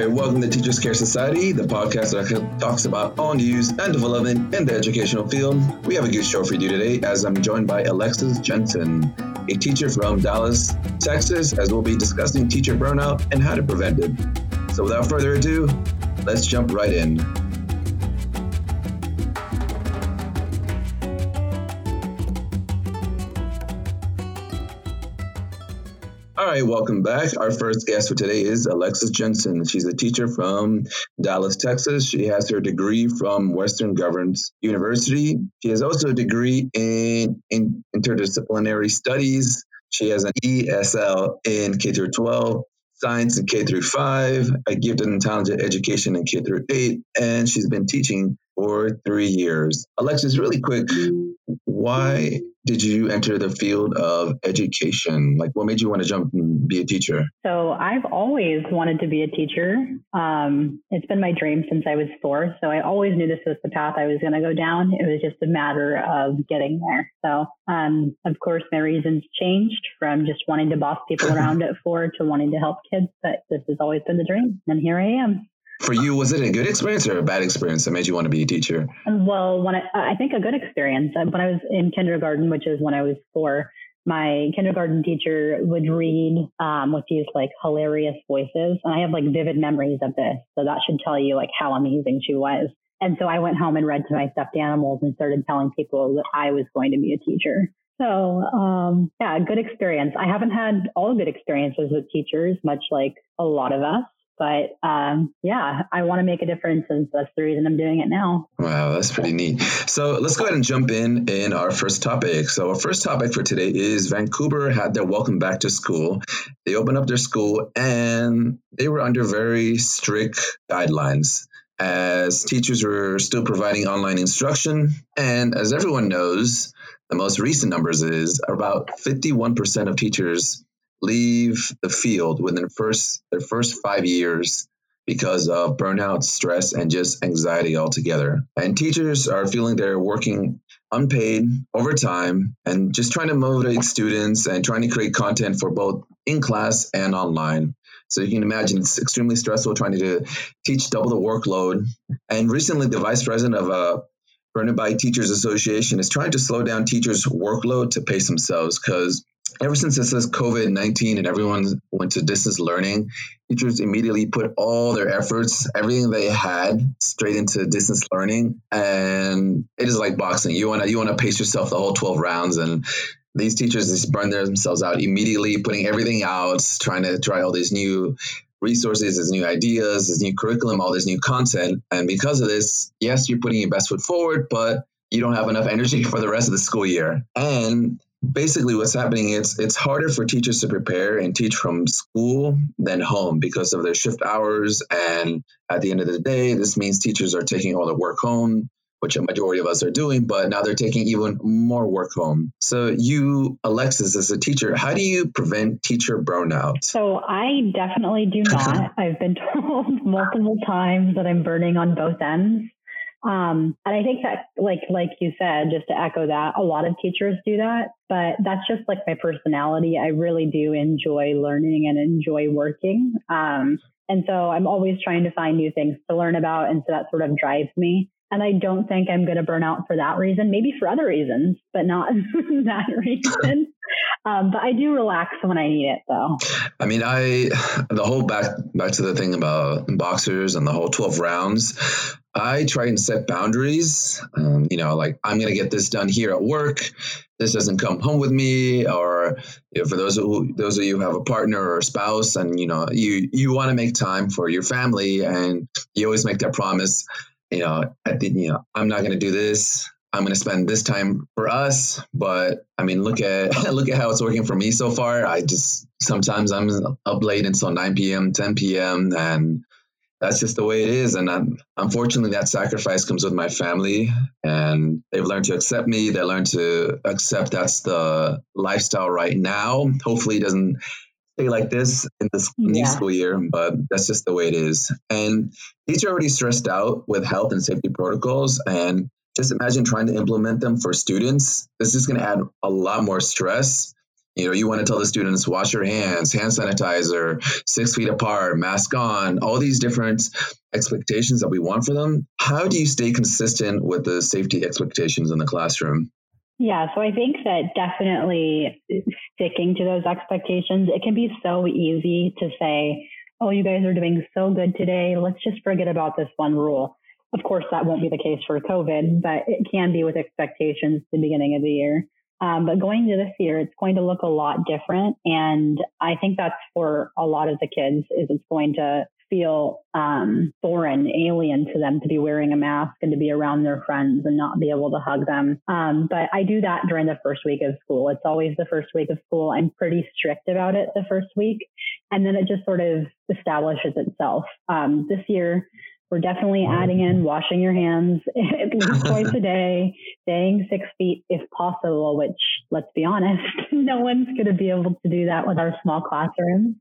right, welcome to Teachers Care Society, the podcast that talks about all news and development in the educational field. We have a good show for you today as I'm joined by Alexis Jensen, a teacher from Dallas, Texas, as we'll be discussing teacher burnout and how to prevent it. So without further ado, let's jump right in. Right, welcome back. Our first guest for today is Alexis Jensen. She's a teacher from Dallas, Texas. She has her degree from Western Governors University. She has also a degree in, in interdisciplinary studies. She has an ESL in K through 12, science in K through 5, a gifted and talented education in K through 8, and she's been teaching for three years. Alexis, really quick, why did you enter the field of education? Like, what made you want to jump and be a teacher? So, I've always wanted to be a teacher. Um, it's been my dream since I was four. So, I always knew this was the path I was going to go down. It was just a matter of getting there. So, um, of course, my reasons changed from just wanting to boss people around at four to wanting to help kids. But this has always been the dream. And here I am for you, was it a good experience or a bad experience that made you want to be a teacher? Well, when I, I think a good experience. Uh, when I was in kindergarten, which is when I was four, my kindergarten teacher would read um, with these like hilarious voices, and I have like vivid memories of this. So that should tell you like how amazing she was. And so I went home and read to my stuffed animals and started telling people that I was going to be a teacher. So, um, yeah, good experience. I haven't had all good experiences with teachers, much like a lot of us. But um, yeah, I want to make a difference, and that's the reason I'm doing it now. Wow, that's pretty neat. So let's go ahead and jump in in our first topic. So our first topic for today is Vancouver had their welcome back to school. They opened up their school, and they were under very strict guidelines as teachers were still providing online instruction. And as everyone knows, the most recent numbers is about 51% of teachers leave the field within the first their first five years because of burnout, stress, and just anxiety altogether. And teachers are feeling they're working unpaid overtime and just trying to motivate students and trying to create content for both in class and online. So you can imagine it's extremely stressful trying to teach double the workload. And recently, the vice president of a Burnout by Teachers Association is trying to slow down teachers' workload to pace themselves because ever since this is COVID 19 and everyone went to distance learning, teachers immediately put all their efforts, everything they had, straight into distance learning. And it is like boxing. You wanna you wanna pace yourself the whole 12 rounds and these teachers just burn themselves out immediately, putting everything out, trying to try all these new resources, these new ideas, this new curriculum, all this new content. And because of this, yes, you're putting your best foot forward, but you don't have enough energy for the rest of the school year. And basically what's happening it's it's harder for teachers to prepare and teach from school than home because of their shift hours. And at the end of the day this means teachers are taking all their work home which a majority of us are doing but now they're taking even more work home. So you alexis as a teacher how do you prevent teacher burnout? So i definitely do not. I've been told multiple times that i'm burning on both ends um, and I think that, like, like you said, just to echo that, a lot of teachers do that, but that's just like my personality. I really do enjoy learning and enjoy working. Um, and so I'm always trying to find new things to learn about. And so that sort of drives me. And I don't think I'm going to burn out for that reason, maybe for other reasons, but not that reason. Um, but I do relax when I need it, though. I mean, I the whole back back to the thing about boxers and the whole twelve rounds. I try and set boundaries. Um, you know, like I'm going to get this done here at work. This doesn't come home with me, or you know, for those who those of you who have a partner or a spouse, and you know, you you want to make time for your family, and you always make that promise. You know, at the you know, I'm not going to do this. I'm going to spend this time for us. But I mean, look at look at how it's working for me so far. I just sometimes I'm up late until 9 p.m., 10 p.m., and that's just the way it is. And I'm, unfortunately, that sacrifice comes with my family, and they've learned to accept me. They learned to accept that's the lifestyle right now. Hopefully, it doesn't like this in this yeah. new school year, but that's just the way it is. And teachers are already stressed out with health and safety protocols, and just imagine trying to implement them for students. This is going to add a lot more stress. You know, you want to tell the students wash your hands, hand sanitizer, six feet apart, mask on, all these different expectations that we want for them. How do you stay consistent with the safety expectations in the classroom? Yeah, so I think that definitely sticking to those expectations, it can be so easy to say, oh, you guys are doing so good today. Let's just forget about this one rule. Of course, that won't be the case for COVID, but it can be with expectations at the beginning of the year. Um, but going to this year, it's going to look a lot different. And I think that's for a lot of the kids is it's going to feel um, foreign, alien to them to be wearing a mask and to be around their friends and not be able to hug them. Um, but I do that during the first week of school. It's always the first week of school. I'm pretty strict about it the first week. And then it just sort of establishes itself. Um, this year, we're definitely adding in washing your hands at least twice a day, staying six feet if possible, which let's be honest, no one's going to be able to do that with our small classrooms.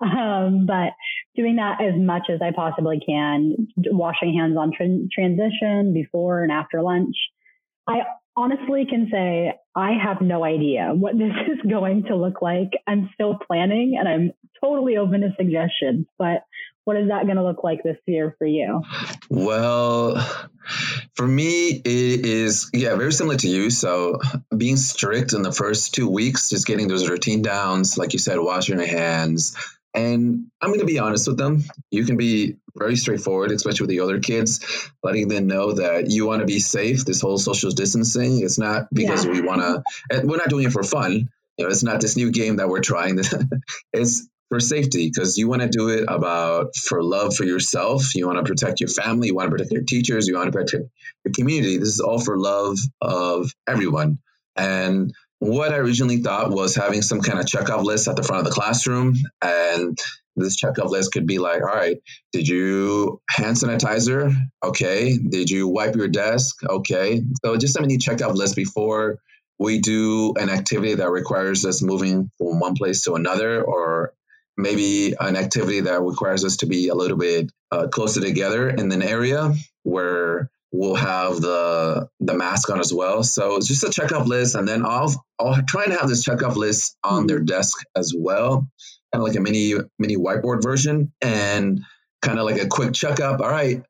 Um, but doing that as much as I possibly can, washing hands on tra- transition before and after lunch. I honestly can say I have no idea what this is going to look like. I'm still planning and I'm totally open to suggestions, but what is that going to look like this year for you? Well, for me, it is, yeah, very similar to you. So being strict in the first two weeks, just getting those routine downs, like you said, washing your hands, and I'm going to be honest with them. You can be very straightforward, especially with the other kids, letting them know that you want to be safe. This whole social distancing, it's not because yeah. we want to, and we're not doing it for fun. You know, it's not this new game that we're trying. it's for safety because you want to do it about for love for yourself. You want to protect your family. You want to protect your teachers. You want to protect your community. This is all for love of everyone. And what I originally thought was having some kind of checkoff list at the front of the classroom. And this checkoff list could be like, all right, did you hand sanitizer? Okay. Did you wipe your desk? Okay. So just a mini checkoff list before we do an activity that requires us moving from one place to another, or maybe an activity that requires us to be a little bit uh, closer together in an area where we'll have the the mask on as well. So it's just a checkup list, and then I'll I'll try and have this checkup list on their desk as well, kind of like a mini mini whiteboard version, and kind of like a quick checkup. All right,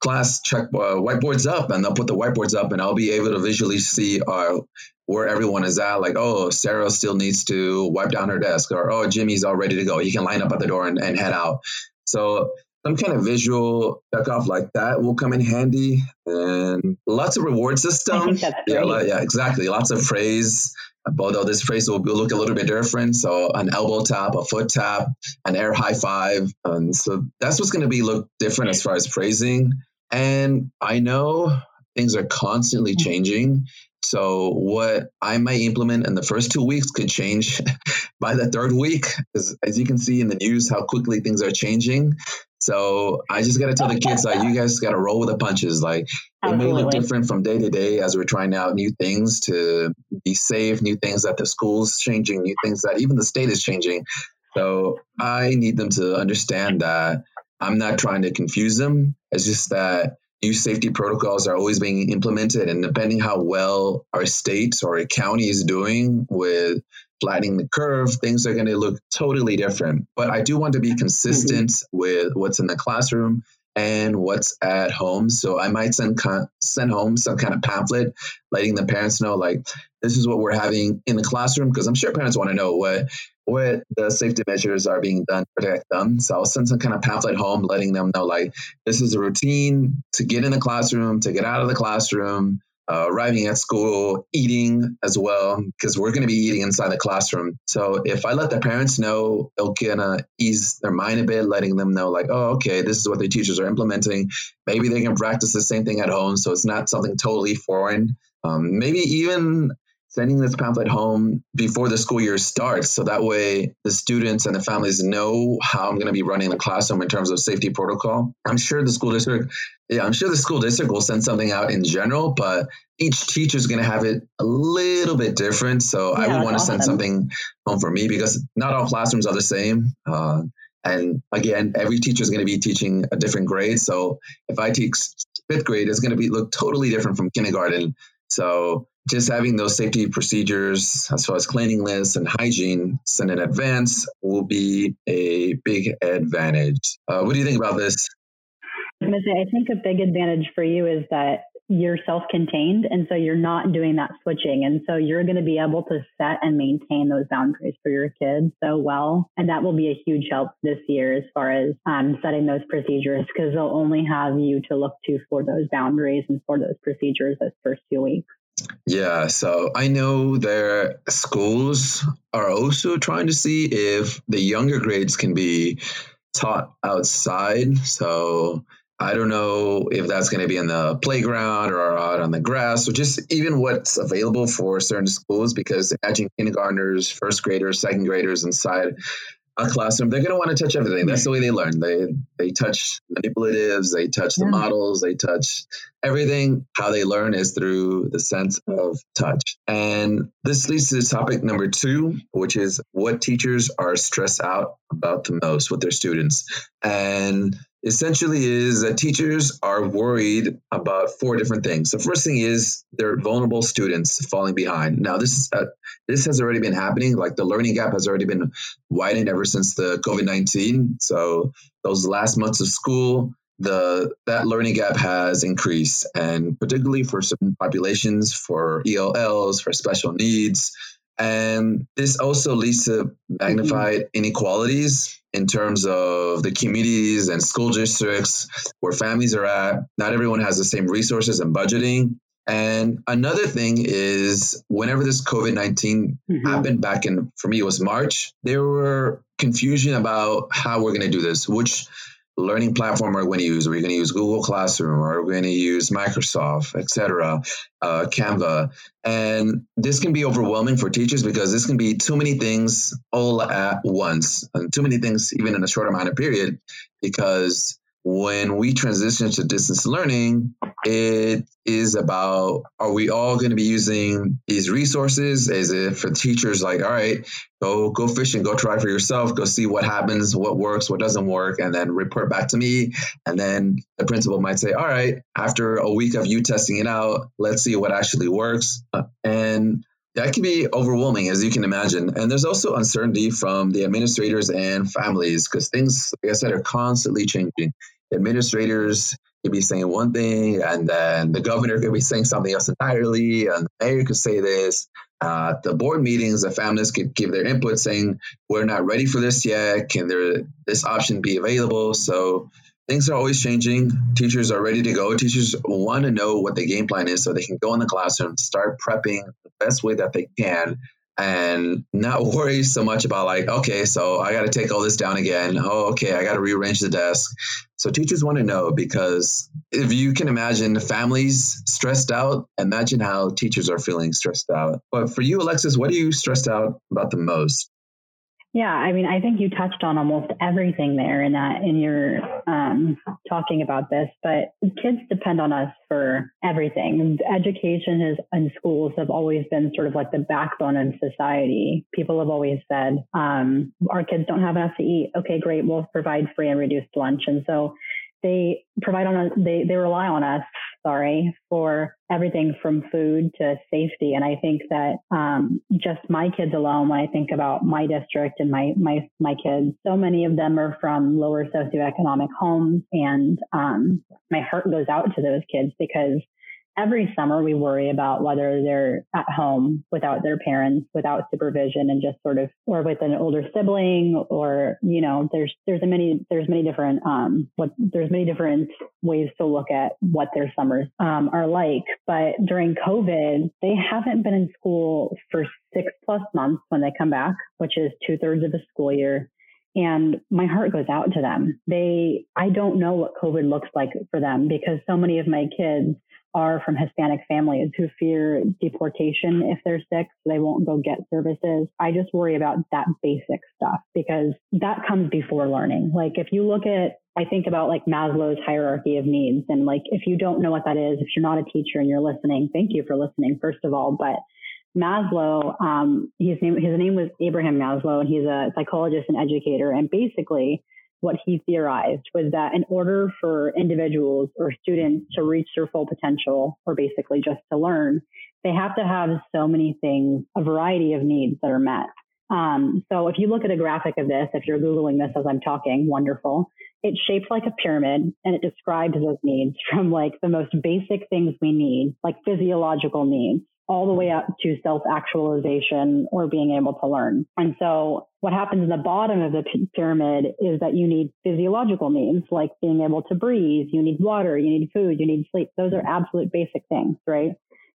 class check uh, whiteboards up, and they'll put the whiteboards up, and I'll be able to visually see uh, where everyone is at. Like, oh, Sarah still needs to wipe down her desk, or oh, Jimmy's all ready to go. He can line up at the door and, and head out. So some kind of visual checkoff like that will come in handy and lots of reward system. yeah, yeah, exactly. Lots of praise. Although this phrase will look a little bit different. So an elbow tap, a foot tap, an air high five. And so that's what's going to be look different as far as praising. And I know things are constantly mm-hmm. changing. So what I might implement in the first two weeks could change by the third week. As, as you can see in the news, how quickly things are changing. So I just got to tell the kids like you guys got to roll with the punches. Like it may look different from day to day as we're trying out new things to be safe, new things that the school's changing, new things that even the state is changing. So I need them to understand that I'm not trying to confuse them. It's just that new safety protocols are always being implemented, and depending how well our state or a county is doing with flattening the curve, things are going to look totally different. But I do want to be consistent mm-hmm. with what's in the classroom and what's at home. So I might send send home some kind of pamphlet, letting the parents know like this is what we're having in the classroom because I'm sure parents want to know what what the safety measures are being done to protect them. So I'll send some kind of pamphlet home, letting them know like this is a routine to get in the classroom, to get out of the classroom uh, arriving at school, eating as well, because we're going to be eating inside the classroom. So if I let the parents know, it'll kind of ease their mind a bit, letting them know, like, oh, okay, this is what the teachers are implementing. Maybe they can practice the same thing at home. So it's not something totally foreign. Um, maybe even sending this pamphlet home before the school year starts so that way the students and the families know how i'm going to be running the classroom in terms of safety protocol i'm sure the school district yeah i'm sure the school district will send something out in general but each teacher is going to have it a little bit different so yeah, i would want to send something home for me because not all classrooms are the same uh, and again, every teacher is going to be teaching a different grade. So if I teach fifth grade, it's going to be look totally different from kindergarten. So just having those safety procedures as far as cleanliness and hygiene sent in advance will be a big advantage. Uh, what do you think about this? I think a big advantage for you is that you're self-contained and so you're not doing that switching and so you're going to be able to set and maintain those boundaries for your kids so well and that will be a huge help this year as far as um, setting those procedures because they'll only have you to look to for those boundaries and for those procedures those first two weeks yeah, so I know their schools are also trying to see if the younger grades can be taught outside. So I don't know if that's going to be in the playground or out on the grass or just even what's available for certain schools because imagine kindergartners, first graders, second graders inside a classroom, they're going to want to touch everything. That's the way they learn. They they touch manipulatives, they touch the yeah. models, they touch everything. How they learn is through the sense of touch. And this leads to topic number two, which is what teachers are stressed out about the most with their students. And essentially is that teachers are worried about four different things. The first thing is they're vulnerable students falling behind. Now this is uh, this has already been happening. Like the learning gap has already been widened ever since the COVID nineteen. So those last months of school, the that learning gap has increased, and particularly for certain populations, for ELLs, for special needs. And this also leads to magnified inequalities in terms of the communities and school districts where families are at. Not everyone has the same resources and budgeting. And another thing is, whenever this COVID 19 mm-hmm. happened back in, for me, it was March, there were confusion about how we're going to do this, which learning platform are we going to use? Are we going to use Google Classroom? Are we going to use Microsoft, etc., uh, Canva? And this can be overwhelming for teachers because this can be too many things all at once, and too many things even in a short amount of period. Because when we transition to distance learning, it is about are we all going to be using these resources? Is it for teachers like, all right, go go fishing, go try for yourself, go see what happens, what works, what doesn't work, and then report back to me. And then the principal might say, all right, after a week of you testing it out, let's see what actually works. Uh, and that can be overwhelming, as you can imagine. And there's also uncertainty from the administrators and families because things, like I said, are constantly changing. Administrators could be saying one thing, and then the governor could be saying something else entirely, and the mayor could say this. Uh, the board meetings, the families could give their input saying, "We're not ready for this yet. Can there this option be available?" So things are always changing. Teachers are ready to go. Teachers want to know what the game plan is so they can go in the classroom, start prepping the best way that they can, and not worry so much about like, okay, so I got to take all this down again. Oh, okay, I got to rearrange the desk. So teachers want to know because if you can imagine families stressed out, imagine how teachers are feeling stressed out. But for you, Alexis, what are you stressed out about the most? Yeah, I mean, I think you touched on almost everything there in that in your um, talking about this. But kids depend on us for everything. Education is and schools have always been sort of like the backbone of society. People have always said, um, "Our kids don't have enough to eat. Okay, great, we'll provide free and reduced lunch." And so they provide on they, they rely on us, sorry, for everything from food to safety. And I think that um, just my kids alone, when I think about my district and my, my, my kids, so many of them are from lower socioeconomic homes. And um, my heart goes out to those kids because every summer we worry about whether they're at home without their parents, without supervision, and just sort of, or with an older sibling, or you know, there's there's a many there's many different um what there's many different ways to look at what their summers um, are like. But during COVID, they haven't been in school for six plus months when they come back, which is two thirds of the school year. And my heart goes out to them. They, I don't know what COVID looks like for them because so many of my kids are from Hispanic families who fear deportation if they're sick, so they won't go get services. I just worry about that basic stuff because that comes before learning. Like if you look at, I think about like Maslow's hierarchy of needs, and like if you don't know what that is, if you're not a teacher and you're listening, thank you for listening, first of all. But Maslow, um, his name his name was Abraham Maslow, and he's a psychologist and educator. And basically, what he theorized was that in order for individuals or students to reach their full potential, or basically just to learn, they have to have so many things, a variety of needs that are met. Um, so if you look at a graphic of this, if you're Googling this as I'm talking, wonderful. It's shaped like a pyramid and it describes those needs from like the most basic things we need, like physiological needs, all the way up to self actualization or being able to learn. And so what happens in the bottom of the pyramid is that you need physiological needs like being able to breathe, you need water, you need food, you need sleep. Those are absolute basic things, right?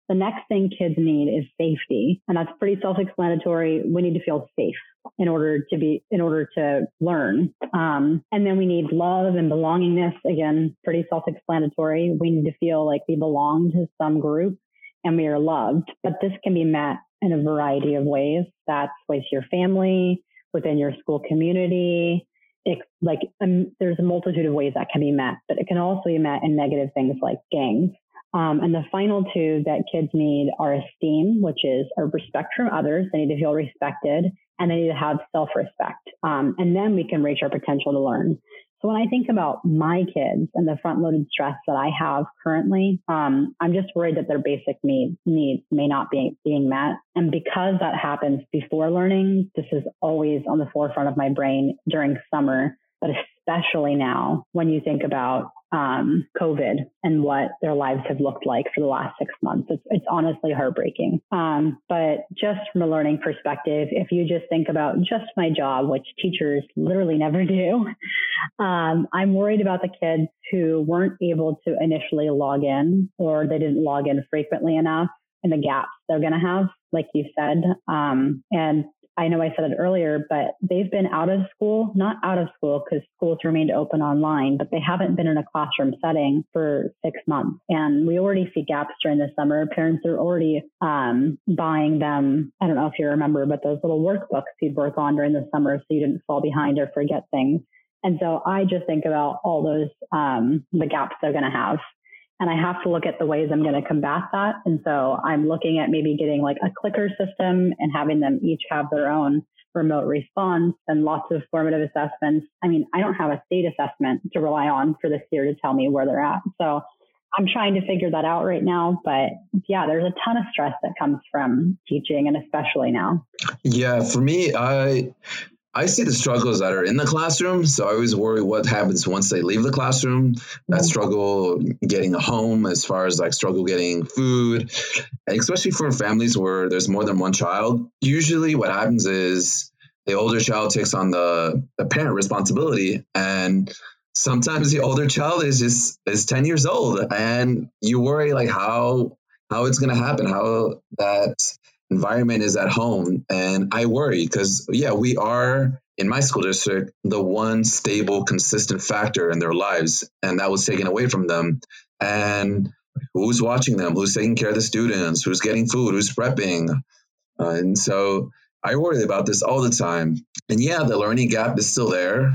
The next thing kids need is safety. And that's pretty self-explanatory. We need to feel safe in order to be, in order to learn. Um, and then we need love and belongingness. Again, pretty self-explanatory. We need to feel like we belong to some group and we are loved. But this can be met in a variety of ways. That's with your family, within your school community. It's like um, there's a multitude of ways that can be met, but it can also be met in negative things like gangs. Um, and the final two that kids need are esteem, which is a respect from others. They need to feel respected and they need to have self respect. Um, and then we can reach our potential to learn. So when I think about my kids and the front loaded stress that I have currently, um, I'm just worried that their basic needs, needs may not be being met. And because that happens before learning, this is always on the forefront of my brain during summer, but especially now when you think about um, COVID and what their lives have looked like for the last six months. It's, it's honestly heartbreaking. Um, but just from a learning perspective, if you just think about just my job, which teachers literally never do, um, I'm worried about the kids who weren't able to initially log in or they didn't log in frequently enough and the gaps they're going to have, like you said. Um, and I know I said it earlier, but they've been out of school, not out of school because schools remained open online, but they haven't been in a classroom setting for six months. And we already see gaps during the summer. Parents are already um, buying them. I don't know if you remember, but those little workbooks you'd work on during the summer so you didn't fall behind or forget things. And so I just think about all those, um, the gaps they're going to have and I have to look at the ways I'm going to combat that. And so I'm looking at maybe getting like a clicker system and having them each have their own remote response and lots of formative assessments. I mean, I don't have a state assessment to rely on for this year to tell me where they're at. So I'm trying to figure that out right now. But yeah, there's a ton of stress that comes from teaching and especially now. Yeah, for me, I I see the struggles that are in the classroom. So I always worry what happens once they leave the classroom. That mm-hmm. struggle getting a home, as far as like struggle getting food, and especially for families where there's more than one child. Usually, what happens is the older child takes on the, the parent responsibility and sometimes the older child is just is 10 years old and you worry like how how it's going to happen how that environment is at home. And I worry because, yeah, we are in my school district the one stable, consistent factor in their lives. And that was taken away from them. And who's watching them? Who's taking care of the students? Who's getting food? Who's prepping? Uh, and so I worry about this all the time. And yeah, the learning gap is still there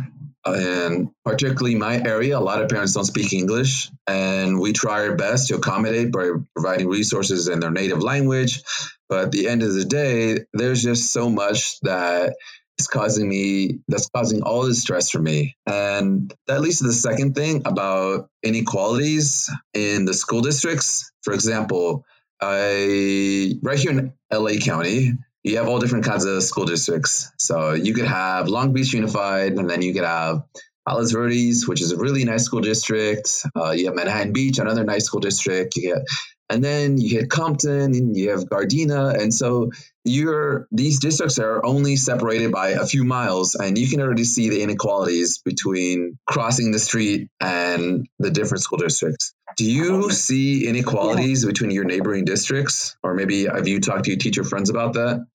and particularly my area, a lot of parents don't speak English, and we try our best to accommodate by providing resources in their native language. But at the end of the day, there's just so much that is causing me that's causing all this stress for me. And that leads to the second thing about inequalities in the school districts. For example, I right here in LA County, you have all different kinds of school districts. So you could have Long Beach Unified, and then you could have Palos Verdes, which is a really nice school district. Uh, you have Manhattan Beach, another nice school district. You get, and then you hit Compton, and you have Gardena, and so you're these districts are only separated by a few miles, and you can already see the inequalities between crossing the street and the different school districts. Do you see inequalities yeah. between your neighboring districts, or maybe have you talked to your teacher friends about that?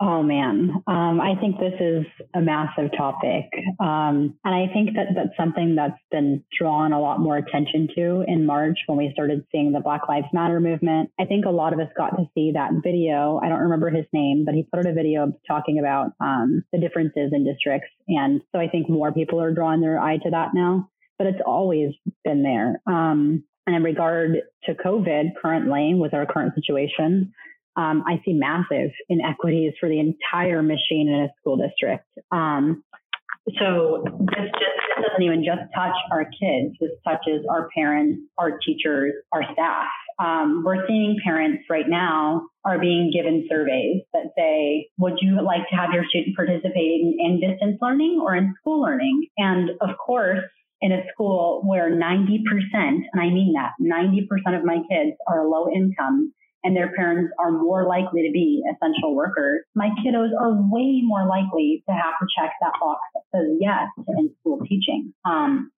Oh man, um, I think this is a massive topic, um, and I think that that's something that's been drawn a lot more attention to in March when we started seeing the Black Lives Matter movement. I think a lot of us got to see that video. I don't remember his name, but he put out a video talking about um, the differences in districts, and so I think more people are drawing their eye to that now. But it's always been there. And in regard to COVID, currently with our current situation um, I see massive inequities for the entire machine in a school district. Um, so this just this doesn't even just touch our kids. This touches our parents, our teachers, our staff. Um, we're seeing parents right now are being given surveys that say, would you like to have your student participate in, in distance learning or in school learning? And of course, in a school where 90%, and I mean that, 90% of my kids are low income and their parents are more likely to be essential workers, my kiddos are way more likely to have to check that box that says yes to in-school teaching. Um,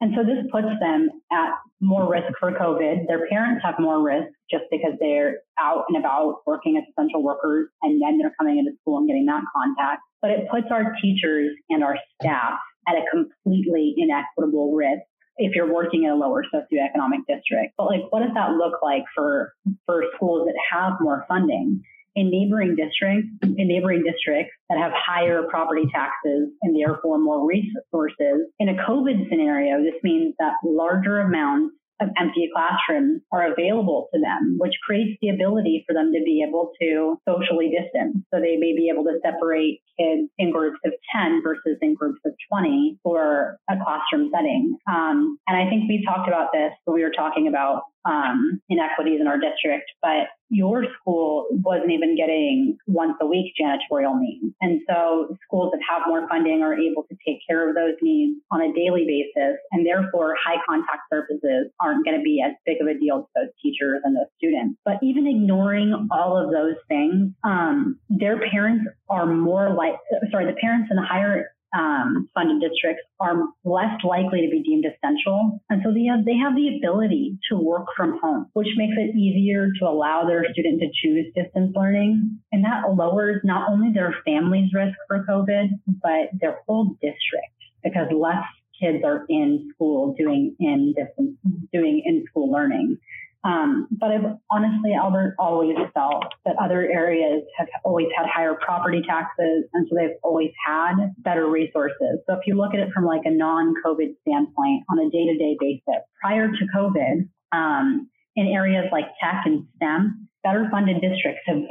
and so this puts them at more risk for COVID. Their parents have more risk just because they're out and about working as essential workers and then they're coming into school and getting that contact. But it puts our teachers and our staff at a completely inequitable risk if you're working in a lower socioeconomic district. But like, what does that look like for, for schools that have more funding? In neighboring districts, in neighboring districts that have higher property taxes and therefore more resources. In a COVID scenario, this means that larger amounts of empty classrooms are available to them, which creates the ability for them to be able to socially distance. So they may be able to separate kids in groups of 10 versus in groups of 20 for a classroom setting. Um, and I think we talked about this when we were talking about um, inequities in our district, but your school wasn't even getting once a week janitorial needs. And so schools that have more funding are able to take care of those needs on a daily basis. And therefore, high contact surfaces aren't going to be as big of a deal to those teachers and those students. But even ignoring all of those things, um, their parents are more like, sorry, the parents in the higher um, funded districts are less likely to be deemed essential. And so they have, they have the ability to work from home, which makes it easier to allow their student to choose distance learning. And that lowers not only their family's risk for COVID, but their whole district because less kids are in school doing in distance, doing in school learning. Um, but I've honestly, Albert, always felt that other areas have always had higher property taxes, and so they've always had better resources. So if you look at it from like a non-COVID standpoint on a day-to-day basis, prior to COVID, um, in areas like tech and STEM, better funded districts have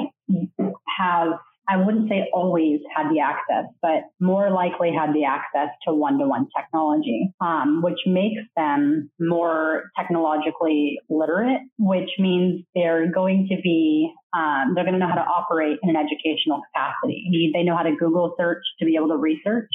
have I wouldn't say always had the access, but more likely had the access to one-to-one technology, um, which makes them more technologically literate, which means they're going to be um, they're going to know how to operate in an educational capacity. They know how to Google search to be able to research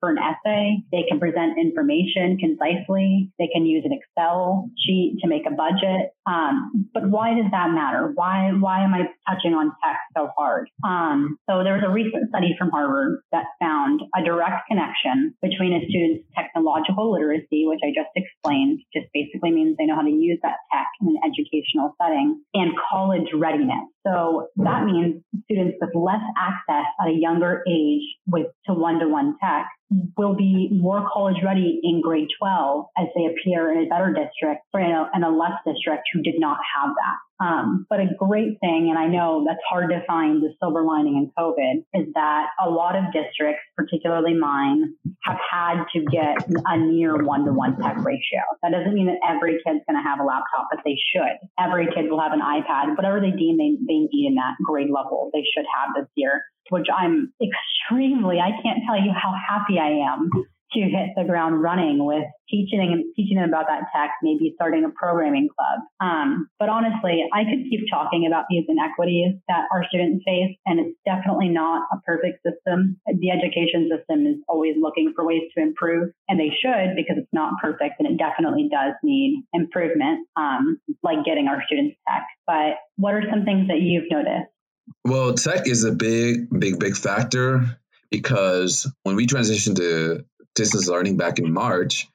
for an essay. They can present information concisely. They can use an Excel sheet to make a budget. Um, but why does that matter? Why why am I touching on tech so hard? Um, so there was a recent study from Harvard that found a direct connection between a student's technological literacy, which I just explained, just basically means they know how to use that tech in an educational setting, and college readiness. So that means students with less access at a younger age with to one-to-one tech will be more college ready in grade 12 as they appear in a better district or in a, in a less district who did not have that. Um, but a great thing, and I know that's hard to find the silver lining in COVID, is that a lot of districts, particularly mine, have had to get a near one to one tech ratio. That doesn't mean that every kid's going to have a laptop, but they should. Every kid will have an iPad, whatever they deem they, they need in that grade level, they should have this year which I'm extremely, I can't tell you how happy I am to hit the ground running with teaching and teaching them about that tech, maybe starting a programming club. Um, but honestly, I could keep talking about these inequities that our students face, and it's definitely not a perfect system. The education system is always looking for ways to improve, and they should because it's not perfect, and it definitely does need improvement, um, like getting our students tech. But what are some things that you've noticed? Well, tech is a big, big, big factor because when we transitioned to distance learning back in March,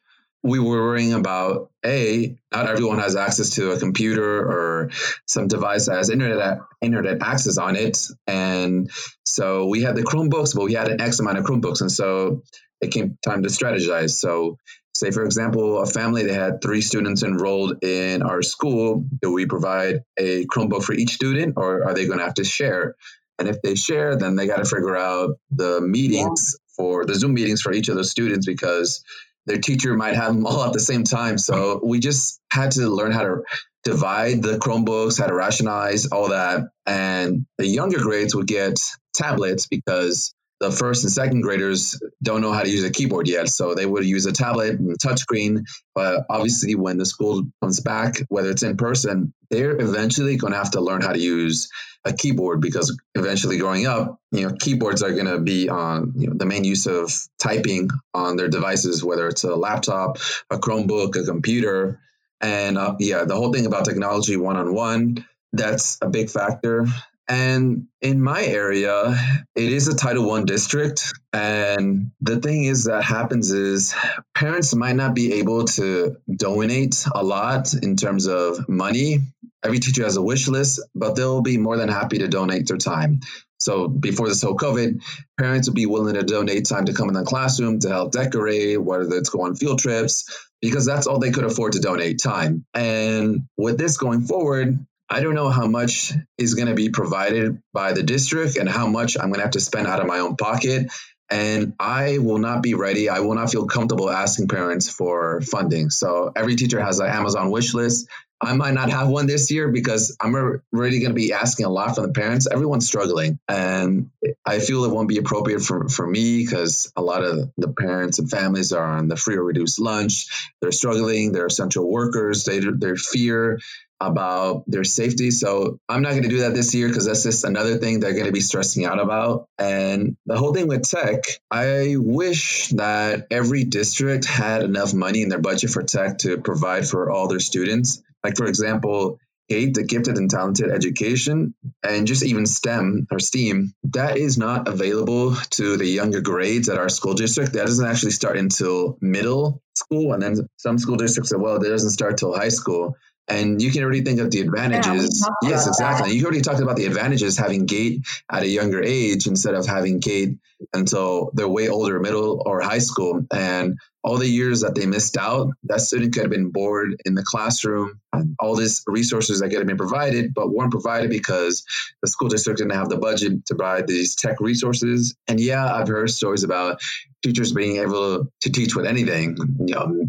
we were worrying about a not everyone has access to a computer or some device that has internet internet access on it, and so we had the Chromebooks, but we had an X amount of Chromebooks, and so it came time to strategize. So say for example a family that had three students enrolled in our school do we provide a chromebook for each student or are they going to have to share? And if they share then they got to figure out the meetings yeah. for the zoom meetings for each of those students because their teacher might have them all at the same time. So we just had to learn how to divide the chromebooks how to rationalize all that. And the younger grades would get tablets because the first and second graders don't know how to use a keyboard yet. So they would use a tablet and touchscreen. But obviously, when the school comes back, whether it's in person, they're eventually going to have to learn how to use a keyboard because eventually growing up, you know, keyboards are going to be on you know, the main use of typing on their devices, whether it's a laptop, a Chromebook, a computer. And uh, yeah, the whole thing about technology one on one, that's a big factor. And in my area, it is a Title One district. And the thing is that happens is parents might not be able to donate a lot in terms of money. Every teacher has a wish list, but they'll be more than happy to donate their time. So before this whole COVID, parents would be willing to donate time to come in the classroom to help decorate, whether it's go on field trips, because that's all they could afford to donate time. And with this going forward, I don't know how much is going to be provided by the district and how much I'm going to have to spend out of my own pocket. And I will not be ready. I will not feel comfortable asking parents for funding. So every teacher has an Amazon wish list. I might not have one this year because I'm really going to be asking a lot from the parents. Everyone's struggling. And I feel it won't be appropriate for, for me because a lot of the parents and families are on the free or reduced lunch. They're struggling. They're essential workers. They, they fear about their safety. So I'm not going to do that this year because that's just another thing they're going to be stressing out about. And the whole thing with tech, I wish that every district had enough money in their budget for tech to provide for all their students. Like, for example, GATE, the gifted and talented education, and just even STEM or STEAM, that is not available to the younger grades at our school district. That doesn't actually start until middle school. And then some school districts say, well, it doesn't start till high school. And you can already think of the advantages. Yeah, yes, exactly. That. You already talked about the advantages having gate at a younger age instead of having gate until they're way older, middle or high school. And all the years that they missed out, that student could have been bored in the classroom. And all these resources that could have been provided, but weren't provided because the school district didn't have the budget to provide these tech resources. And yeah, I've heard stories about teachers being able to teach with anything. You know,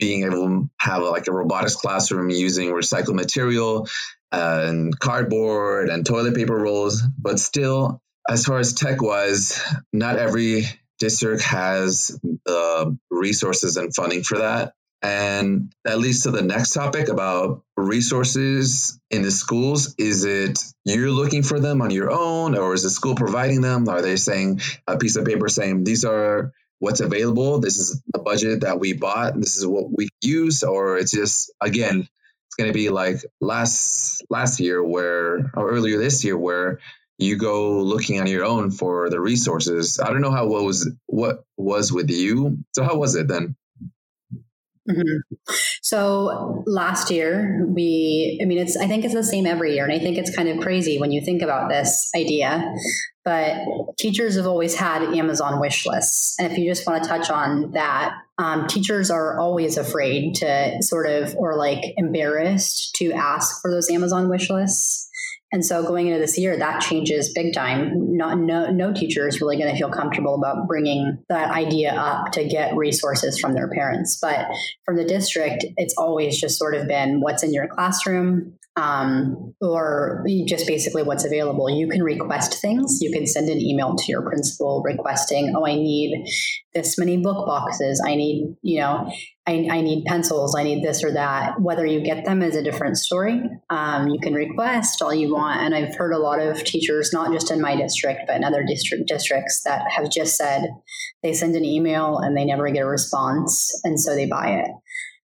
being able to have like a robotics classroom using recycled material uh, and cardboard and toilet paper rolls. But still, as far as tech wise, not every district has the resources and funding for that. And that leads to the next topic about resources in the schools. Is it you're looking for them on your own, or is the school providing them? Are they saying a piece of paper saying these are what's available. This is the budget that we bought. This is what we use, or it's just again, it's going to be like last last year where or earlier this year where you go looking on your own for the resources. I don't know how what was what was with you. So how was it then? Mm-hmm. So last year, we, I mean, it's, I think it's the same every year. And I think it's kind of crazy when you think about this idea. But teachers have always had Amazon wish lists. And if you just want to touch on that, um, teachers are always afraid to sort of, or like embarrassed to ask for those Amazon wish lists. And so going into this year, that changes big time. Not no no teacher is really going to feel comfortable about bringing that idea up to get resources from their parents. But from the district, it's always just sort of been what's in your classroom, um, or just basically what's available. You can request things. You can send an email to your principal requesting, oh, I need this many book boxes. I need, you know, I, I need pencils. I need this or that. Whether you get them is a different story. Um, you can request all you want. And I've heard a lot of teachers, not just in my district, but in other district districts that have just said they send an email and they never get a response. And so they buy it.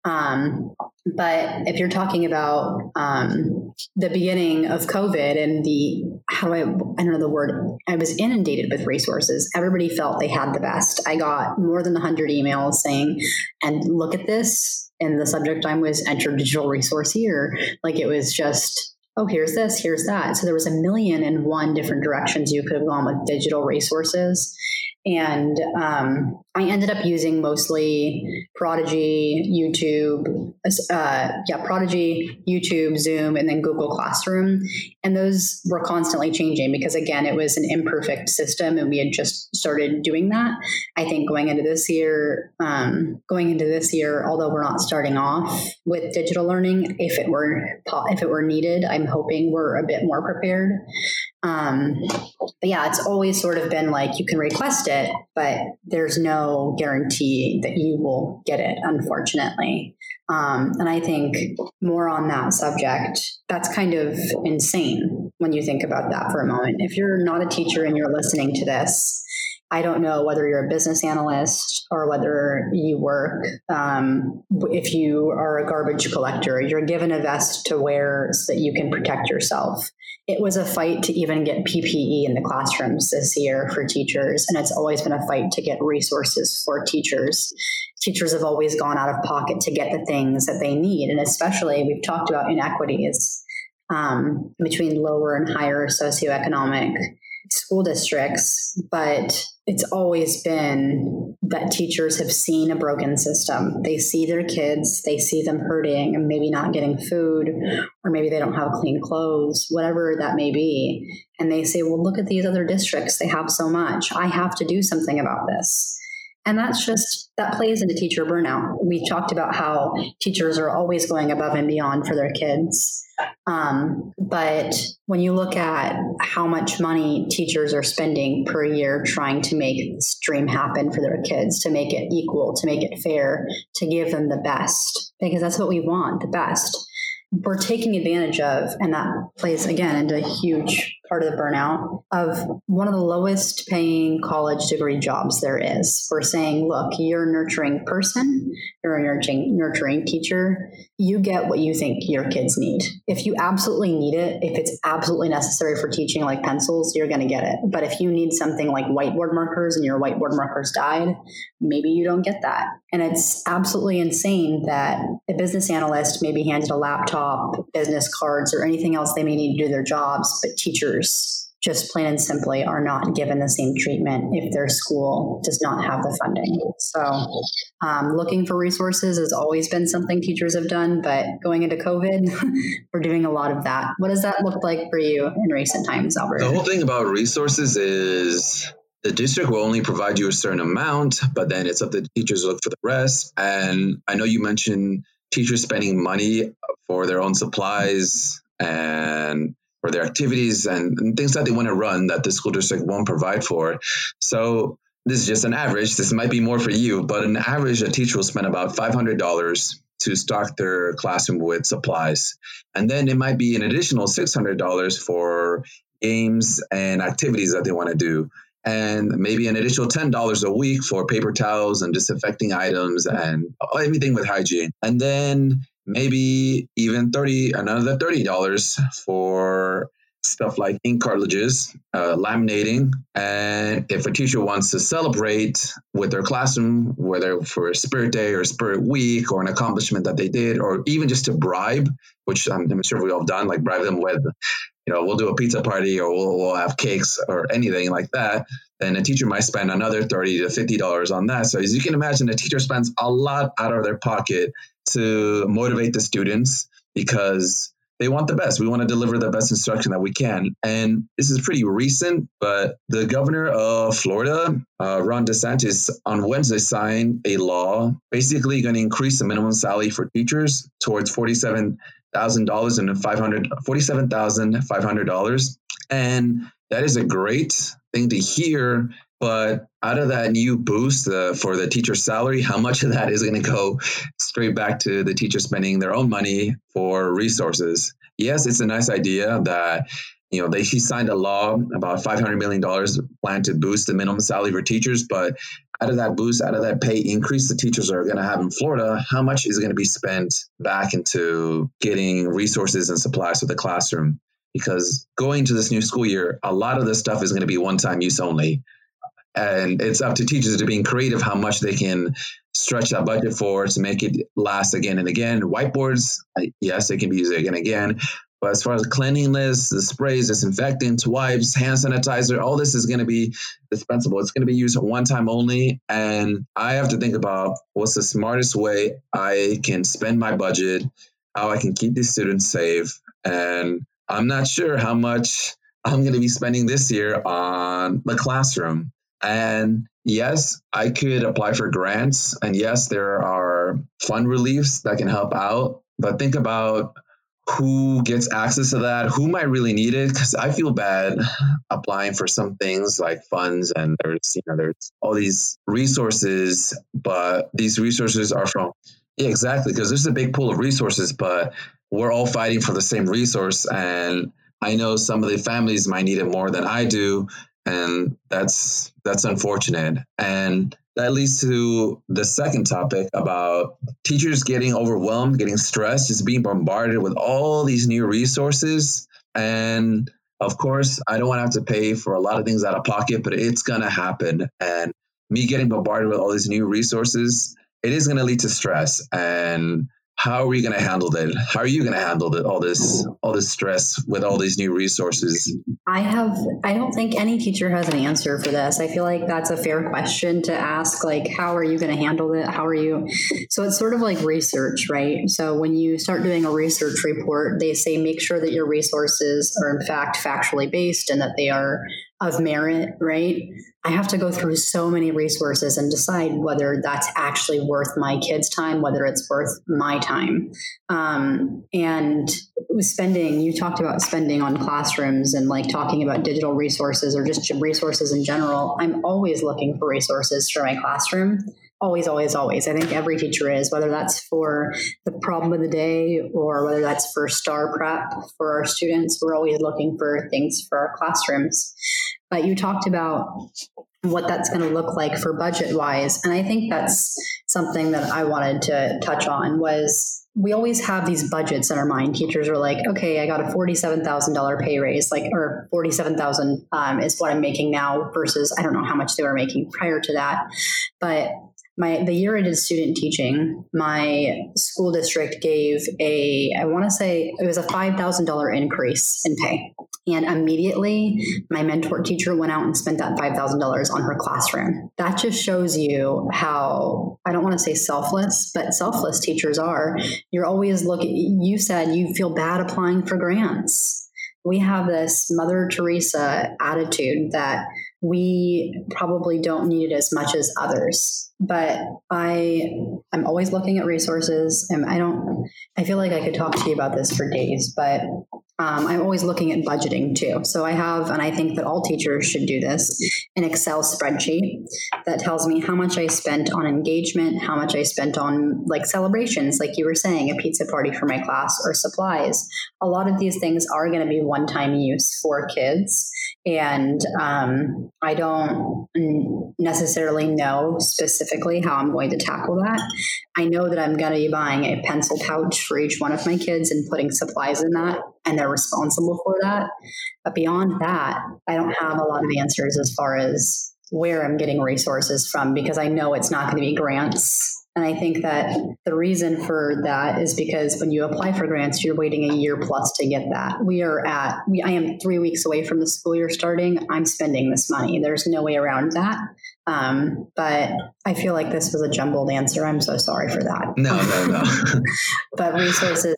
Um, but if you're talking about um, the beginning of COVID and the how I I don't know the word I was inundated with resources. Everybody felt they had the best. I got more than hundred emails saying, "And look at this." And the subject line was "Enter digital resource here." Like it was just oh, here's this, here's that. So there was a million and one different directions you could have gone with digital resources. And um, I ended up using mostly Prodigy, YouTube, uh, yeah, Prodigy, YouTube, Zoom, and then Google Classroom. And those were constantly changing because, again, it was an imperfect system and we had just started doing that. I think going into this year, um, going into this year, although we're not starting off with digital learning, if it were if it were needed, I'm hoping we're a bit more prepared. Um, but yeah, it's always sort of been like you can request it, but there's no guarantee that you will get it, unfortunately. Um, and I think more on that subject, that's kind of insane when you think about that for a moment. If you're not a teacher and you're listening to this, I don't know whether you're a business analyst or whether you work, um, if you are a garbage collector, you're given a vest to wear so that you can protect yourself. It was a fight to even get PPE in the classrooms this year for teachers, and it's always been a fight to get resources for teachers. Teachers have always gone out of pocket to get the things that they need, and especially we've talked about inequities um, between lower and higher socioeconomic school districts, but it's always been that teachers have seen a broken system. They see their kids, they see them hurting and maybe not getting food, or maybe they don't have clean clothes, whatever that may be. And they say, well, look at these other districts. They have so much. I have to do something about this. And that's just, that plays into teacher burnout. We talked about how teachers are always going above and beyond for their kids. Um, but when you look at how much money teachers are spending per year trying to make this dream happen for their kids, to make it equal, to make it fair, to give them the best, because that's what we want the best we're taking advantage of, and that plays again into huge part of the burnout of one of the lowest paying college degree jobs there is. We're saying, look, you're a nurturing person, you're a nurturing, nurturing teacher, you get what you think your kids need. If you absolutely need it, if it's absolutely necessary for teaching like pencils, you're going to get it. But if you need something like whiteboard markers and your whiteboard markers died, maybe you don't get that. And it's absolutely insane that a business analyst may be handed a laptop, business cards, or anything else they may need to do their jobs, but teachers just plain and simply are not given the same treatment if their school does not have the funding. So, um, looking for resources has always been something teachers have done, but going into COVID, we're doing a lot of that. What does that look like for you in recent times, Albert? The whole thing about resources is the district will only provide you a certain amount, but then it's up to the teachers to look for the rest. And I know you mentioned teachers spending money for their own supplies and for their activities and, and things that they want to run that the school district won't provide for. So this is just an average. This might be more for you, but an average, a teacher will spend about $500 to stock their classroom with supplies. And then it might be an additional $600 for games and activities that they want to do. And maybe an additional $10 a week for paper towels and disinfecting items and everything with hygiene. And then maybe even 30 another $30 for stuff like ink cartridges, uh, laminating, and if a teacher wants to celebrate with their classroom, whether for a Spirit Day or Spirit Week or an accomplishment that they did, or even just to bribe, which I'm, I'm sure we all done, like bribe them with, you know, we'll do a pizza party or we'll, we'll have cakes or anything like that. Then a teacher might spend another thirty to fifty dollars on that. So as you can imagine, a teacher spends a lot out of their pocket to motivate the students because they want the best. We want to deliver the best instruction that we can. And this is pretty recent, but the governor of Florida, uh, Ron DeSantis, on Wednesday signed a law basically going to increase the minimum salary for teachers towards forty-seven thousand dollars and five hundred forty-seven thousand five hundred dollars, and that is a great thing to hear but out of that new boost uh, for the teacher salary, how much of that is going to go straight back to the teacher spending their own money for resources? Yes, it's a nice idea that you know they she signed a law about 500 million dollars plan to boost the minimum salary for teachers, but out of that boost, out of that pay increase the teachers are going to have in Florida, how much is going to be spent back into getting resources and supplies for the classroom? Because going to this new school year, a lot of this stuff is going to be one-time use only and it's up to teachers to being creative how much they can stretch that budget for to make it last again and again. Whiteboards, yes, they can be used again and again. But as far as cleanliness, the sprays, disinfectants, wipes, hand sanitizer, all this is going to be dispensable. It's going to be used one time only. And I have to think about what's the smartest way I can spend my budget, how I can keep these students safe. And I'm not sure how much I'm going to be spending this year on the classroom. And yes, I could apply for grants. And yes, there are fund reliefs that can help out. But think about who gets access to that, who might really need it. Because I feel bad applying for some things like funds, and there's you know there's all these resources, but these resources are from yeah exactly because there's a big pool of resources, but we're all fighting for the same resource, and I know some of the families might need it more than I do, and that's that's unfortunate and that leads to the second topic about teachers getting overwhelmed, getting stressed, just being bombarded with all these new resources. And of course, I don't want to have to pay for a lot of things out of pocket, but it's going to happen. And me getting bombarded with all these new resources, it is going to lead to stress. And how are we going to handle that? How are you going to handle all this all this stress with all these new resources? I have I don't think any teacher has an answer for this. I feel like that's a fair question to ask like how are you going to handle it? How are you So it's sort of like research, right? So when you start doing a research report, they say make sure that your resources are in fact factually based and that they are of merit, right? I have to go through so many resources and decide whether that's actually worth my kids' time, whether it's worth my time. Um, and spending, you talked about spending on classrooms and like talking about digital resources or just resources in general. I'm always looking for resources for my classroom always, always, always. I think every teacher is, whether that's for the problem of the day or whether that's for STAAR prep for our students. We're always looking for things for our classrooms. But you talked about what that's going to look like for budget wise. And I think that's something that I wanted to touch on was we always have these budgets in our mind. Teachers are like, okay, I got a $47,000 pay raise, like, or 47,000 um, is what I'm making now versus I don't know how much they were making prior to that. But my the year I did student teaching, my school district gave a I want to say it was a five thousand dollar increase in pay, and immediately my mentor teacher went out and spent that five thousand dollars on her classroom. That just shows you how I don't want to say selfless, but selfless teachers are. You're always looking. You said you feel bad applying for grants we have this Mother Teresa attitude that we probably don't need it as much as others. But I, I'm always looking at resources, and I don't. I feel like I could talk to you about this for days, but um, I'm always looking at budgeting too. So I have, and I think that all teachers should do this, an Excel spreadsheet that tells me how much I spent on engagement, how much I spent on like celebrations, like you were saying, a pizza party for my class or supplies. A lot of these things are going to be one time use for kids. And um, I don't necessarily know specifically how I'm going to tackle that. I know that I'm going to be buying a pencil pouch for each one of my kids and putting supplies in that, and they're responsible for that. But beyond that, I don't have a lot of answers as far as where I'm getting resources from because I know it's not going to be grants and I think that the reason for that is because when you apply for grants, you're waiting a year plus to get that. We are at, we, I am three weeks away from the school year starting. I'm spending this money. There's no way around that. Um, but I feel like this was a jumbled answer. I'm so sorry for that. No, no, no. but resources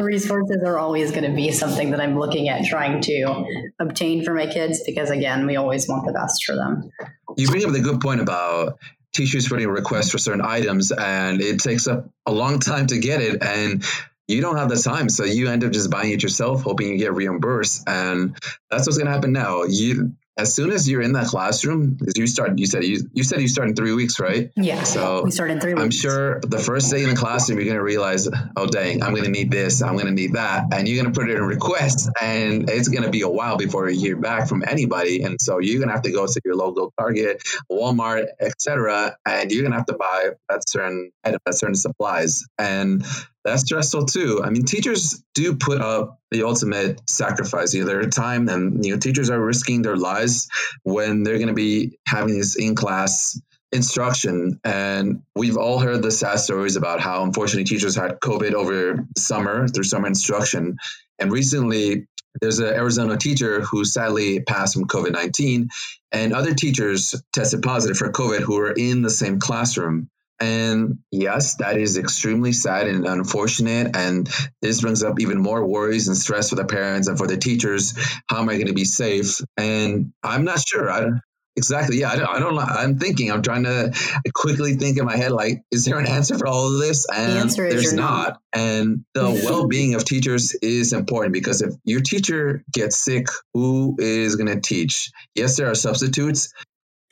resources are always going to be something that I'm looking at trying to obtain for my kids because again, we always want the best for them. You bring up the good point about teachers putting requests for certain items and it takes up a long time to get it and you don't have the time so you end up just buying it yourself hoping you get reimbursed and that's what's going to happen now. You as soon as you're in that classroom, you start. You said you you said you start in three weeks, right? Yeah. So we start in three. Weeks. I'm sure the first day in the classroom, you're gonna realize, oh dang, I'm gonna need this, I'm gonna need that, and you're gonna put it in request, and it's gonna be a while before you hear back from anybody, and so you're gonna have to go to your local Target, Walmart, etc., and you're gonna have to buy that certain item, that certain supplies, and that's stressful too. I mean, teachers do put up the ultimate sacrifice, you know, their time, and you know, teachers are risking their lives when they're going to be having this in class instruction. And we've all heard the sad stories about how unfortunately teachers had COVID over summer through summer instruction. And recently, there's an Arizona teacher who sadly passed from COVID 19, and other teachers tested positive for COVID who were in the same classroom. And yes, that is extremely sad and unfortunate. And this brings up even more worries and stress for the parents and for the teachers. How am I going to be safe? And I'm not sure. I, Exactly. Yeah. I don't, I don't. I'm thinking. I'm trying to quickly think in my head. Like, is there an answer for all of this? And the answer there's not. not. And the well-being of teachers is important because if your teacher gets sick, who is going to teach? Yes, there are substitutes.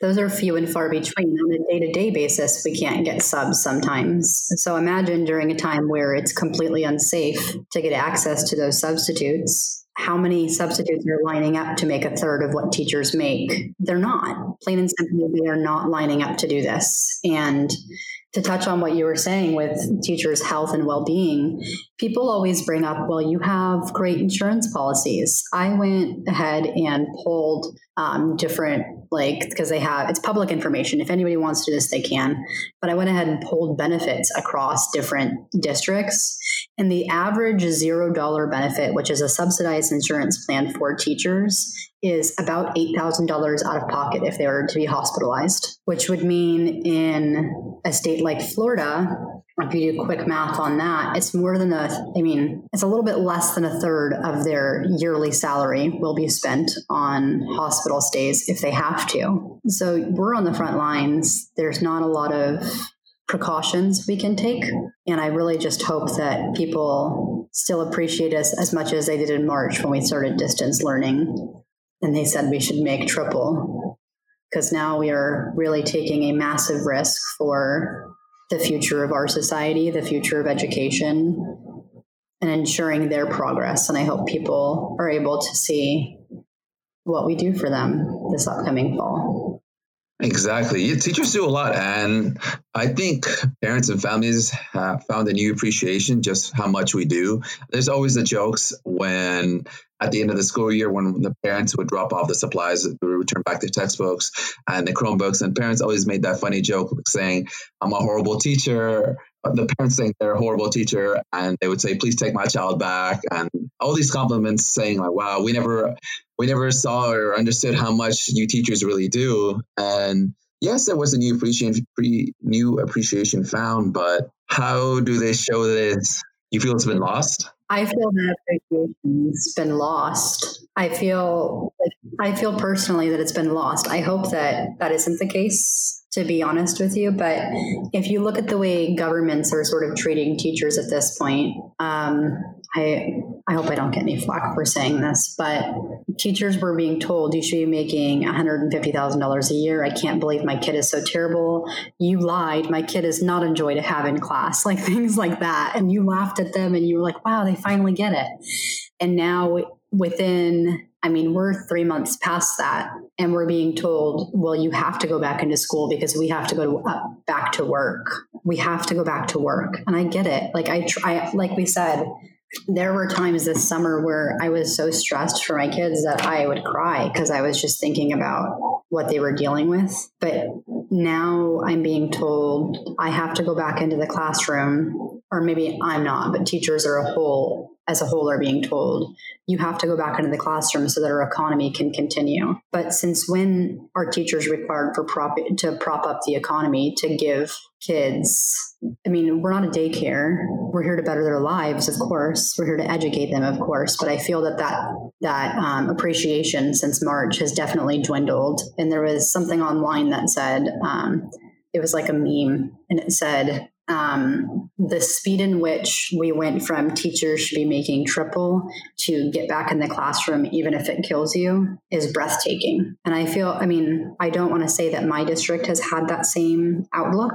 Those are few and far between on a day-to-day basis. We can't get subs sometimes. So imagine during a time where it's completely unsafe to get access to those substitutes how many substitutes are lining up to make a third of what teachers make? They're not. Plain and simply, they are not lining up to do this. And to touch on what you were saying with teachers' health and well being, people always bring up, well, you have great insurance policies. I went ahead and pulled um, different, like, because they have, it's public information. If anybody wants to do this, they can. But I went ahead and pulled benefits across different districts. And the average $0 benefit, which is a subsidized insurance plan for teachers, is about $8,000 out of pocket if they were to be hospitalized, which would mean in a state like Florida, if you do quick math on that, it's more than a, I mean, it's a little bit less than a third of their yearly salary will be spent on hospital stays if they have to. So we're on the front lines. There's not a lot of precautions we can take. And I really just hope that people still appreciate us as much as they did in March when we started distance learning. And they said we should make triple because now we are really taking a massive risk for the future of our society, the future of education, and ensuring their progress. And I hope people are able to see what we do for them this upcoming fall. Exactly. Teachers do a lot. And I think parents and families have found a new appreciation just how much we do. There's always the jokes when at the end of the school year when the parents would drop off the supplies, we return back the textbooks and the Chromebooks. And parents always made that funny joke saying, I'm a horrible teacher. The parents saying they're a horrible teacher. And they would say, please take my child back. And all these compliments saying like, wow, we never we never saw or understood how much you teachers really do. And yes, there was a new appreciation, pre, new appreciation found, but how do they show this? You feel it's been lost? I feel that appreciation's been lost. I feel I feel personally that it's been lost. I hope that that isn't the case to be honest with you. But if you look at the way governments are sort of treating teachers at this point, um, I I hope I don't get any flack for saying this, but teachers were being told you should be making $150,000 a year. I can't believe my kid is so terrible. You lied. My kid is not a joy to have in class, like things like that. And you laughed at them and you were like, wow, they finally get it. And now within I mean, we're three months past that, and we're being told, well, you have to go back into school because we have to go to, uh, back to work. We have to go back to work. And I get it. Like, I try, like we said, there were times this summer where I was so stressed for my kids that I would cry because I was just thinking about what they were dealing with. But now I'm being told I have to go back into the classroom, or maybe I'm not, but teachers are a whole as a whole are being told you have to go back into the classroom so that our economy can continue. But since when are teachers required for prop to prop up the economy to give kids? I mean, we're not a daycare. We're here to better their lives, of course. We're here to educate them, of course. But I feel that that that um, appreciation since March has definitely dwindled. And there was something online that said um, it was like a meme, and it said um, the speed in which we went from teachers should be making triple to get back in the classroom, even if it kills you, is breathtaking. And I feel, I mean, I don't want to say that my district has had that same outlook,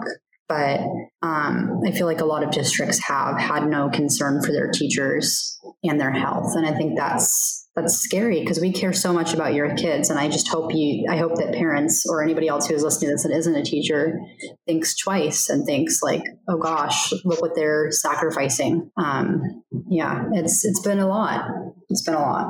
but um, I feel like a lot of districts have had no concern for their teachers and their health. And I think that's that's scary because we care so much about your kids and i just hope you i hope that parents or anybody else who's listening to this that isn't a teacher thinks twice and thinks like oh gosh look what they're sacrificing um, yeah it's it's been a lot it's been a lot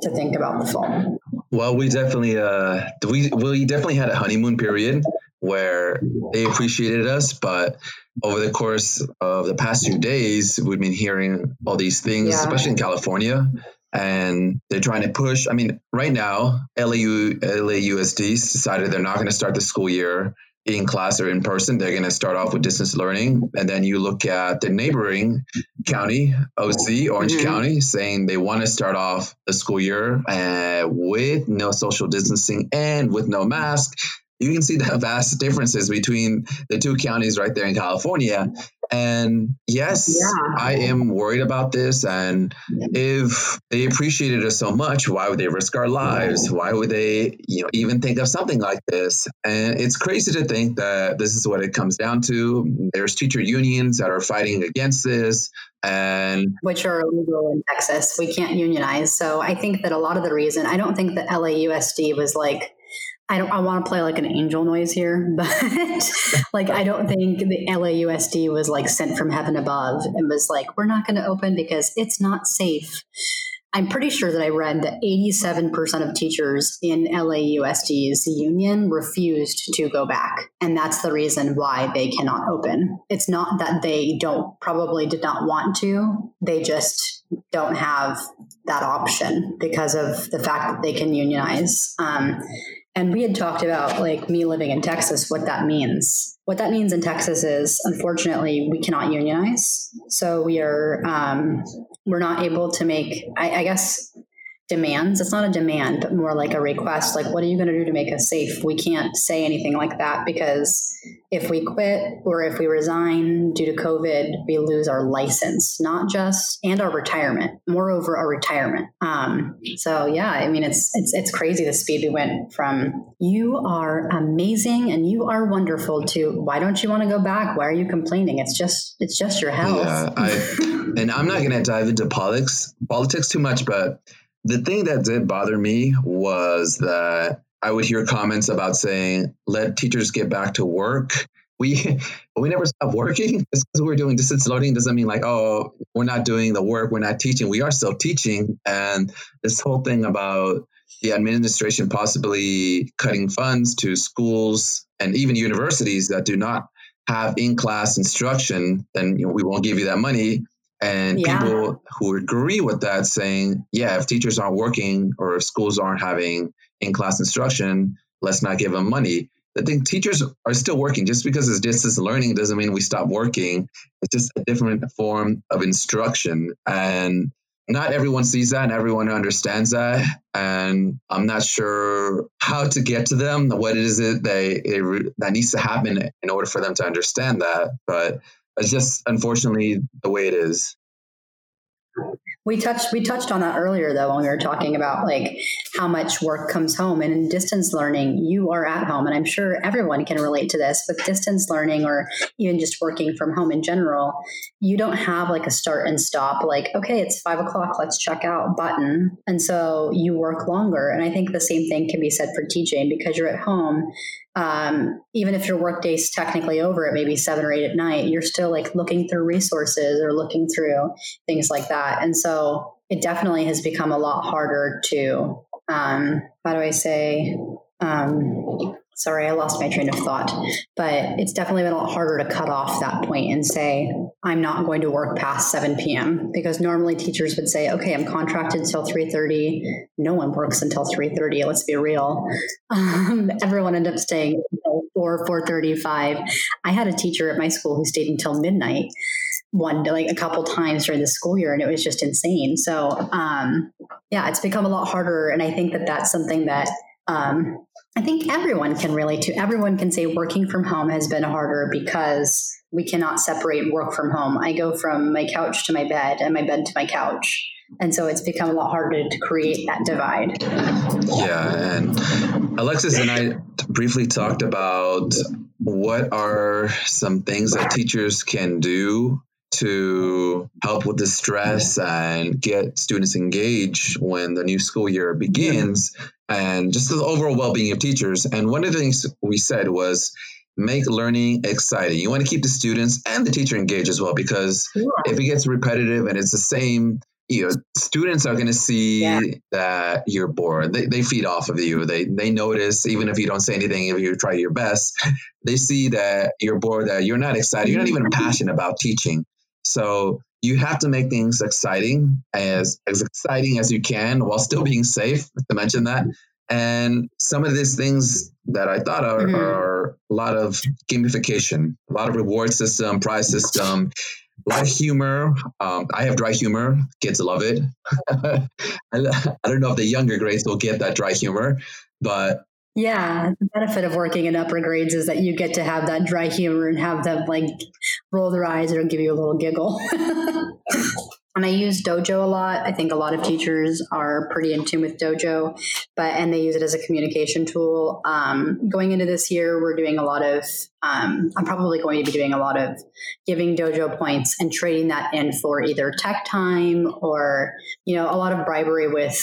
to think about the fall well we definitely uh we we definitely had a honeymoon period where they appreciated us but over the course of the past few days we've been hearing all these things yeah. especially in california and they're trying to push. I mean, right now, LAU, LAUSD's decided they're not going to start the school year in class or in person, they're going to start off with distance learning. And then you look at the neighboring county, OC, Orange mm-hmm. County, saying they want to start off the school year uh, with no social distancing and with no mask. You can see the vast differences between the two counties right there in California. And yes, yeah. I am worried about this. And if they appreciated us so much, why would they risk our lives? Why would they, you know, even think of something like this? And it's crazy to think that this is what it comes down to. There's teacher unions that are fighting against this. And which are illegal in Texas. We can't unionize. So I think that a lot of the reason I don't think that LAUSD was like I don't I want to play like an angel noise here, but like I don't think the LAUSD was like sent from heaven above and was like, we're not going to open because it's not safe. I'm pretty sure that I read that 87% of teachers in LAUSD's union refused to go back. And that's the reason why they cannot open. It's not that they don't probably did not want to, they just don't have that option because of the fact that they can unionize. Um, and we had talked about like me living in Texas, what that means. What that means in Texas is, unfortunately, we cannot unionize. So we are um, we're not able to make. I, I guess demands. It's not a demand, but more like a request. Like, what are you going to do to make us safe? We can't say anything like that because if we quit or if we resign due to COVID, we lose our license, not just and our retirement. Moreover, our retirement. Um, so yeah, I mean, it's it's it's crazy the speed we went from you are amazing and you are wonderful to why don't you want to go back? Why are you complaining? It's just it's just your health. Yeah, I, and I'm not going to dive into politics politics too much, but the thing that did bother me was that I would hear comments about saying, let teachers get back to work. We we never stop working. Because we're doing distance learning doesn't mean like, oh, we're not doing the work, we're not teaching. We are still teaching. And this whole thing about the administration possibly cutting funds to schools and even universities that do not have in-class instruction, then you know, we won't give you that money. And yeah. people who agree with that saying, yeah, if teachers aren't working or if schools aren't having in class instruction, let's not give them money. I think teachers are still working. Just because it's distance learning doesn't mean we stop working. It's just a different form of instruction. And not everyone sees that and everyone understands that. And I'm not sure how to get to them. What is it they, they that needs to happen in order for them to understand that? But it's just unfortunately the way it is. We touched we touched on that earlier though when we were talking about like how much work comes home. And in distance learning you are at home. And I'm sure everyone can relate to this with distance learning or even just working from home in general you don't have like a start and stop like okay it's five o'clock let's check out button. And so you work longer. And I think the same thing can be said for teaching because you're at home um, even if your workday's technically over at maybe seven or eight at night, you're still like looking through resources or looking through things like that. And so it definitely has become a lot harder to, um, how do I say, um, sorry, I lost my train of thought, but it's definitely been a lot harder to cut off that point and say, I'm not going to work past 7 p.m. because normally teachers would say, okay, I'm contracted until 3.30. No one works until 3.30. Let's be real. Um, everyone ended up staying until 4, 4.35. I had a teacher at my school who stayed until midnight one like a couple times during the school year and it was just insane so um, yeah it's become a lot harder and i think that that's something that um, I think everyone can relate to. Everyone can say working from home has been harder because we cannot separate work from home. I go from my couch to my bed and my bed to my couch. And so it's become a lot harder to create that divide. Yeah. And Alexis and I briefly talked about what are some things that teachers can do to help with the stress and get students engaged when the new school year begins and just the overall well-being of teachers. And one of the things we said was make learning exciting. You want to keep the students and the teacher engaged as well because yeah. if it gets repetitive and it's the same you know students are going to see yeah. that you're bored. They, they feed off of you. They they notice even if you don't say anything if you try your best they see that you're bored that you're not excited. You're not even passionate about teaching. So you have to make things exciting as as exciting as you can while still being safe to mention that And some of these things that I thought are, mm-hmm. are a lot of gamification, a lot of reward system, prize system, a lot of humor. Um, I have dry humor. Kids love it. I, I don't know if the younger grades will get that dry humor, but yeah, the benefit of working in upper grades is that you get to have that dry humor and have them like roll their eyes or give you a little giggle. and I use Dojo a lot. I think a lot of teachers are pretty in tune with Dojo, but and they use it as a communication tool. Um, going into this year, we're doing a lot of. Um, I'm probably going to be doing a lot of giving Dojo points and trading that in for either tech time or you know a lot of bribery with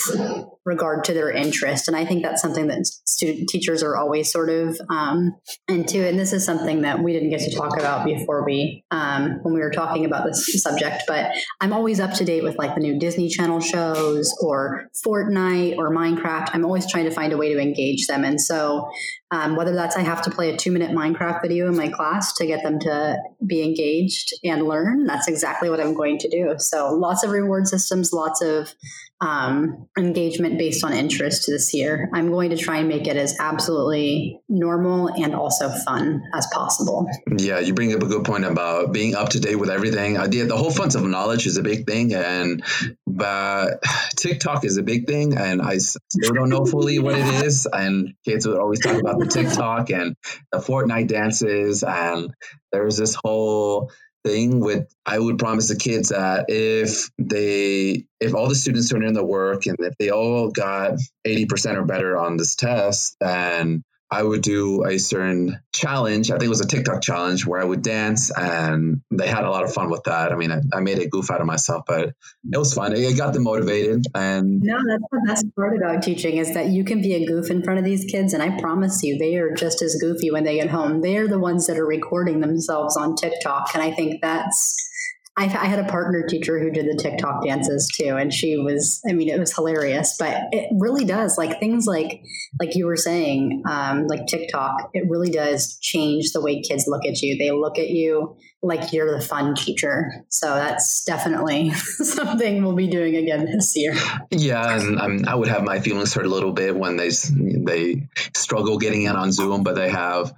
regard to their interest. And I think that's something that student teachers are always sort of um, into. And this is something that we didn't get to talk about before we um, when we were talking about this subject. But I'm always up to date with like the new Disney Channel shows or Fortnite or Minecraft. I'm always trying to find a way to engage them. And so um, whether that's I have to play a two minute Minecraft video in my class to get them to be engaged and learn, that's exactly what I'm going to do. So lots of reward systems, lots of um, engagement based on interest this year. I'm going to try and make it as absolutely normal and also fun as possible. Yeah, you bring up a good point about being up to date with everything. Uh, the, the whole font of knowledge is a big thing, and but TikTok is a big thing, and I still don't know fully what it is. And kids would always talk about the TikTok and the Fortnite dances, and there's this whole thing with I would promise the kids that if they if all the students turn in the work and if they all got 80% or better on this test, then I would do a certain challenge. I think it was a TikTok challenge where I would dance, and they had a lot of fun with that. I mean, I, I made a goof out of myself, but it was fun. It got them motivated. And no, that's the best part about teaching is that you can be a goof in front of these kids, and I promise you, they are just as goofy when they get home. They are the ones that are recording themselves on TikTok, and I think that's I, I, had a partner teacher who did the TikTok dances too, and she was, I mean, it was hilarious, but it really does like things like, like you were saying, um, like TikTok, it really does change the way kids look at you. They look at you like you're the fun teacher. So that's definitely something we'll be doing again this year. Yeah, and I would have my feelings hurt a little bit when they they struggle getting in on Zoom, but they have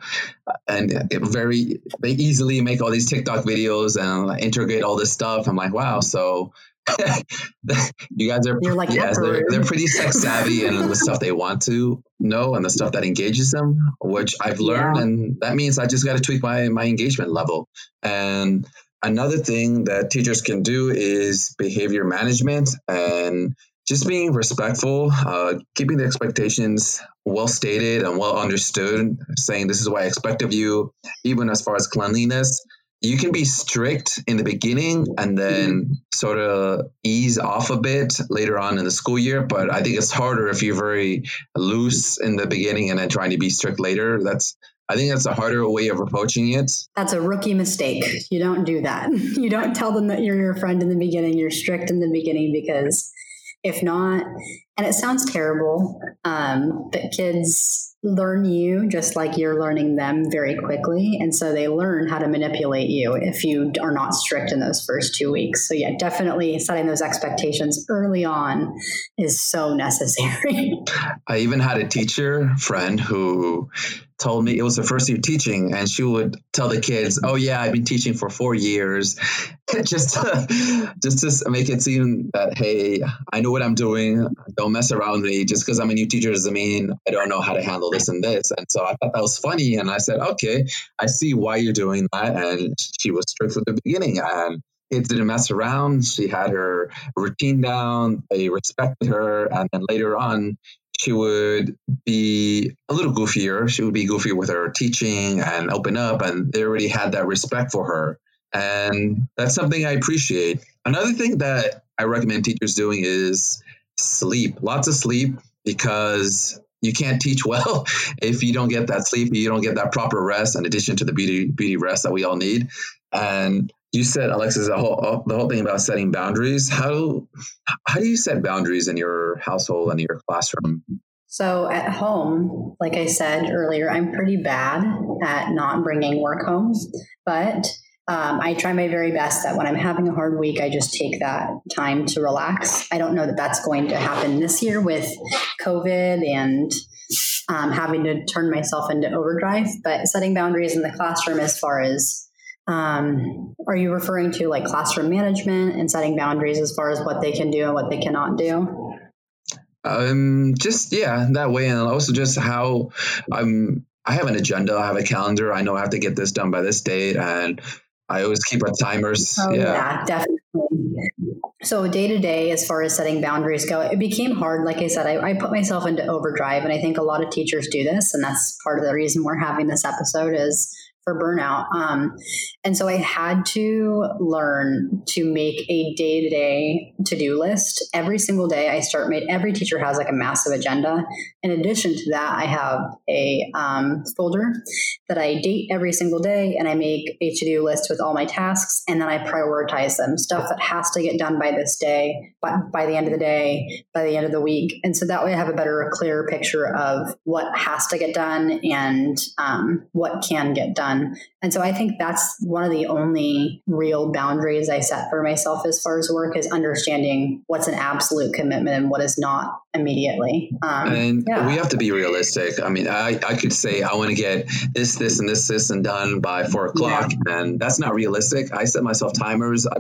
and very they easily make all these TikTok videos and integrate all this stuff. I'm like, wow, so you guys are You're like yes, they're, they're pretty sex savvy and the stuff they want to know and the stuff that engages them, which I've learned, yeah. and that means I just got to tweak my my engagement level. And another thing that teachers can do is behavior management and just being respectful, uh, keeping the expectations well stated and well understood, saying this is what I expect of you, even as far as cleanliness you can be strict in the beginning and then sort of ease off a bit later on in the school year. But I think it's harder if you're very loose in the beginning and then trying to be strict later. That's I think that's a harder way of approaching it. That's a rookie mistake. You don't do that. You don't tell them that you're your friend in the beginning. You're strict in the beginning because if not, and it sounds terrible, um, but kids learn you just like you're learning them very quickly. And so they learn how to manipulate you if you are not strict in those first two weeks. So, yeah, definitely setting those expectations early on is so necessary. I even had a teacher friend who told me it was her first year teaching and she would tell the kids oh yeah i've been teaching for four years. Just to, just to make it seem that hey i know what i'm doing. Don't mess around with me. Just because i'm a new teacher doesn't mean i don't know how to handle this and this. And so i thought that was funny and i said okay i see why you're doing that. And she was strict from the beginning and kids didn't mess around. She had her routine down. They respected her and then later on she would be a little goofier. She would be goofier with her teaching and open up, and they already had that respect for her. And that's something I appreciate. Another thing that I recommend teachers doing is sleep, lots of sleep, because you can't teach well if you don't get that sleep, you don't get that proper rest, in addition to the beauty, beauty rest that we all need. And you said alexis the whole uh, the whole thing about setting boundaries how how do you set boundaries in your household and in your classroom so at home like i said earlier i'm pretty bad at not bringing work home but um, I try my very best that when I'm having a hard week, I just take that time to relax. I don't know that that's going to happen this year with COVID and um, having to turn myself into overdrive. But setting boundaries in the classroom, as far as um, are you referring to like classroom management and setting boundaries as far as what they can do and what they cannot do? Um, just yeah, that way, and also just how I'm. I have an agenda. I have a calendar. I know I have to get this done by this date, and I always keep our timers. Oh, yeah. yeah, definitely. So day to day, as far as setting boundaries go, it became hard. Like I said, I, I, put myself into overdrive, and I think a lot of teachers do this, and that's part of the reason we're having this episode is for burnout. Um, and so I had to learn to make a day to day to do list. Every single day, I start made. Every teacher has like a massive agenda. In addition to that, I have a um, folder that I date every single day, and I make a to do list with all my tasks, and then I prioritize them. Stuff that has to get done by this day, by, by the end of the day, by the end of the week, and so that way I have a better, clearer picture of what has to get done and um, what can get done And so I think that's one of the only real boundaries I set for myself as far as work is understanding what's an absolute commitment and what is not immediately. Um, and yeah. we have to be realistic. I mean, I, I could say I want to get this, this, and this, this, and done by four o'clock, yeah. and that's not realistic. I set myself timers. I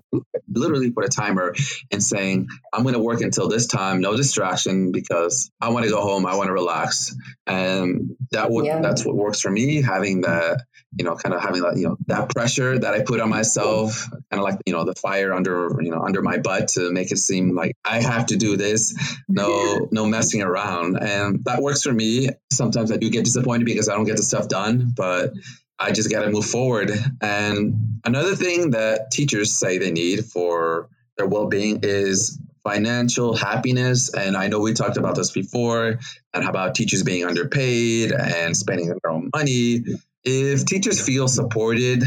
literally put a timer and saying I'm going to work until this time, no distraction, because I want to go home. I want to relax, and that would yeah. that's what works for me. Having that you know, kind of having that, you know, that pressure that I put on myself, kind of like, you know, the fire under, you know, under my butt to make it seem like I have to do this. No, no messing around. And that works for me. Sometimes I do get disappointed because I don't get the stuff done, but I just got to move forward. And another thing that teachers say they need for their well being is financial happiness. And I know we talked about this before and how about teachers being underpaid and spending their own money if teachers feel supported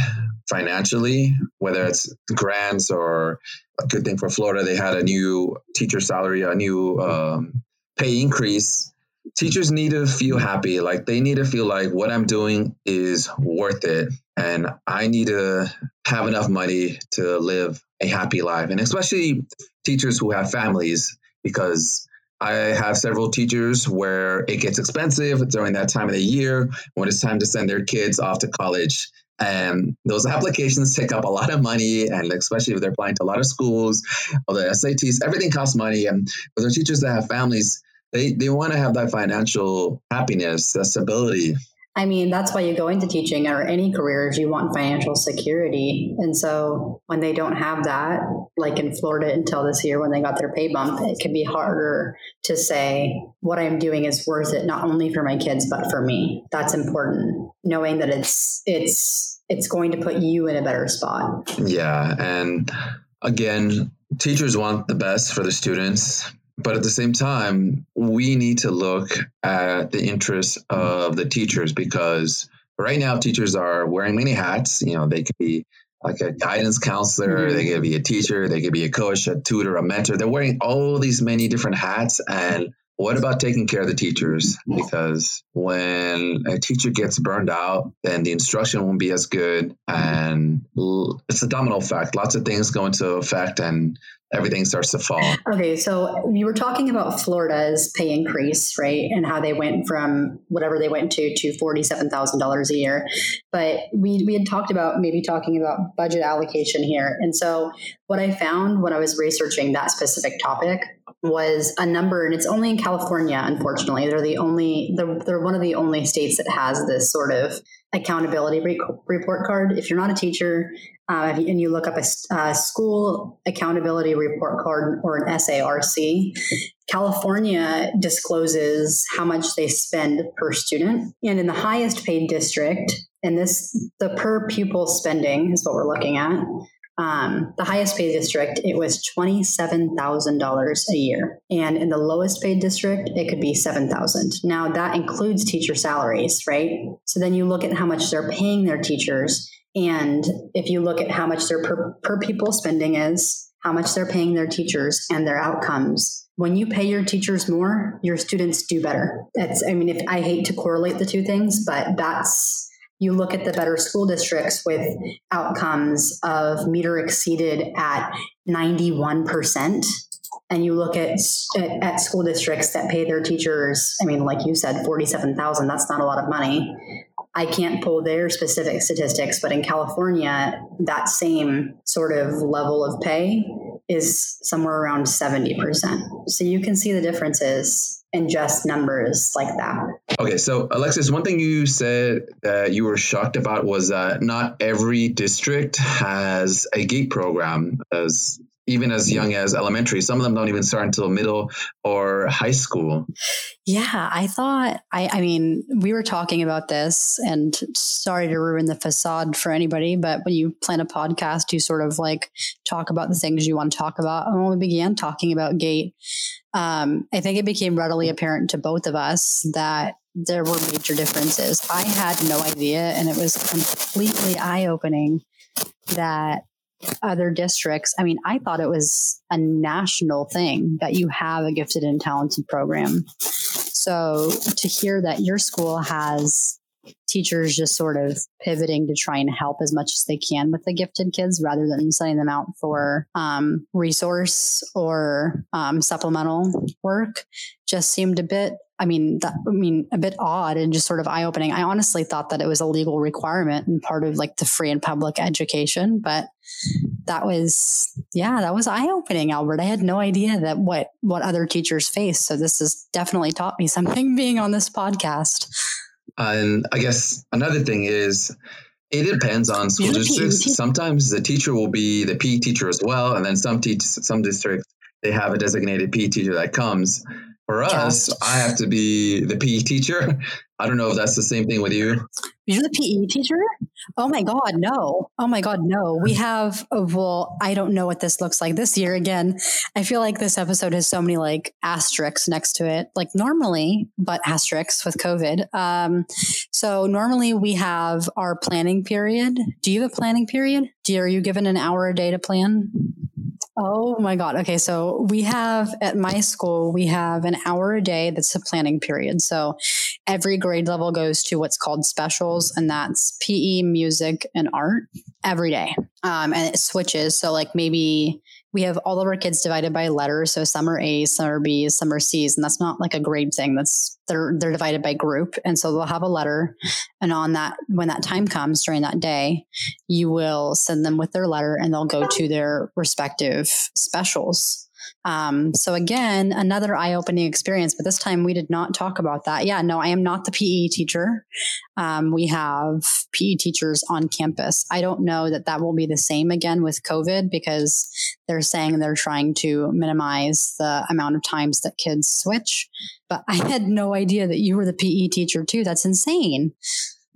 financially, whether it's grants or a good thing for Florida, they had a new teacher salary, a new um, pay increase. Teachers need to feel happy. Like they need to feel like what I'm doing is worth it. And I need to have enough money to live a happy life. And especially teachers who have families, because I have several teachers where it gets expensive during that time of the year when it's time to send their kids off to college. And those applications take up a lot of money, and especially if they're applying to a lot of schools or the SATs, everything costs money. And for the teachers that have families, they, they want to have that financial happiness, that stability. I mean, that's why you go into teaching or any careers, you want financial security. And so when they don't have that, like in Florida until this year when they got their pay bump, it can be harder to say what I'm doing is worth it, not only for my kids, but for me. That's important. Knowing that it's, it's, it's going to put you in a better spot. Yeah. And again, teachers want the best for the students but at the same time, we need to look at the interests of the teachers because right now teachers are wearing many hats. You know, they could be like a guidance counselor, mm-hmm. they could be a teacher, they could be a coach, a tutor, a mentor. They're wearing all these many different hats and what about taking care of the teachers? Because when a teacher gets burned out, then the instruction won't be as good. And it's a domino effect. Lots of things go into effect, and everything starts to fall. Okay, so you were talking about Florida's pay increase, right? And how they went from whatever they went to to $47,000 a year. But we, we had talked about maybe talking about budget allocation here. And so what I found when I was researching that specific topic was a number, and it's only in California, unfortunately. They're the only, they're, they're one of the only states that has this sort of accountability report card. If you're not a teacher uh, and you look up a, a, school accountability report card or an SARC, California discloses how much they spend per student. And in the highest paid district, and this, the per pupil spending is what we're looking at. Um, the highest paid district, it was $27,000 a year. And in the lowest paid district, it could be 7000 Now, that includes teacher salaries, right? So then you look at how much they're paying their teachers. And if you look at how much their per, per pupil spending is, how much they're paying their teachers and their outcomes, when you pay your teachers more, your students do better. That's, I mean, if I hate to correlate the two things, but that's you look at the better school districts with outcomes of meter exceeded at 91%. and you look at, at school districts that pay their teachers, I mean, like you said, 47,000, that's not a lot of money. I can't pull their specific statistics, but in California, that same sort of level of pay is somewhere around 70%. So you can see the differences in just numbers like that. Okay, so Alexis, one thing you said that you were shocked about was that not every district has a GATE program as even as young as elementary. Some of them don't even start until middle or high school. Yeah, I thought, I, I mean, we were talking about this, and sorry to ruin the facade for anybody, but when you plan a podcast, you sort of like talk about the things you want to talk about. And when we began talking about GATE, um, I think it became readily apparent to both of us that there were major differences. I had no idea, and it was completely eye opening that other districts. I mean, I thought it was a national thing that you have a gifted and talented program. So to hear that your school has teachers just sort of pivoting to try and help as much as they can with the gifted kids rather than sending them out for um, resource or um, supplemental work just seemed a bit I mean, that, I mean, a bit odd and just sort of eye opening. I honestly thought that it was a legal requirement and part of like the free and public education, but that was, yeah, that was eye opening, Albert. I had no idea that what, what other teachers face. So this has definitely taught me something being on this podcast. And I guess another thing is, it depends on school districts. Sometimes the teacher will be the PE teacher as well, and then some teach some districts they have a designated PE teacher that comes. For us, I have to be the PE teacher. I don't know if that's the same thing with you. You're the PE teacher? Oh my God, no. Oh my God, no. We have, oh, well, I don't know what this looks like this year. Again, I feel like this episode has so many like asterisks next to it, like normally, but asterisks with COVID. Um, so normally we have our planning period. Do you have a planning period? Do you, are you given an hour a day to plan? Oh my God. Okay. So we have at my school, we have an hour a day that's a planning period. So every grade level goes to what's called specials, and that's PE, music, and art every day. Um, and it switches. So, like, maybe we have all of our kids divided by letters. So some are A's, some are B's, some are C's, and that's not like a grade thing. That's they're they're divided by group, and so they'll have a letter, and on that when that time comes during that day, you will send them with their letter, and they'll go to their respective specials. Um, so again, another eye-opening experience, but this time we did not talk about that. Yeah, no, I am not the PE teacher. Um, we have PE teachers on campus. I don't know that that will be the same again with COVID because they're saying they're trying to minimize the amount of times that kids switch. But I had no idea that you were the PE teacher too. That's insane.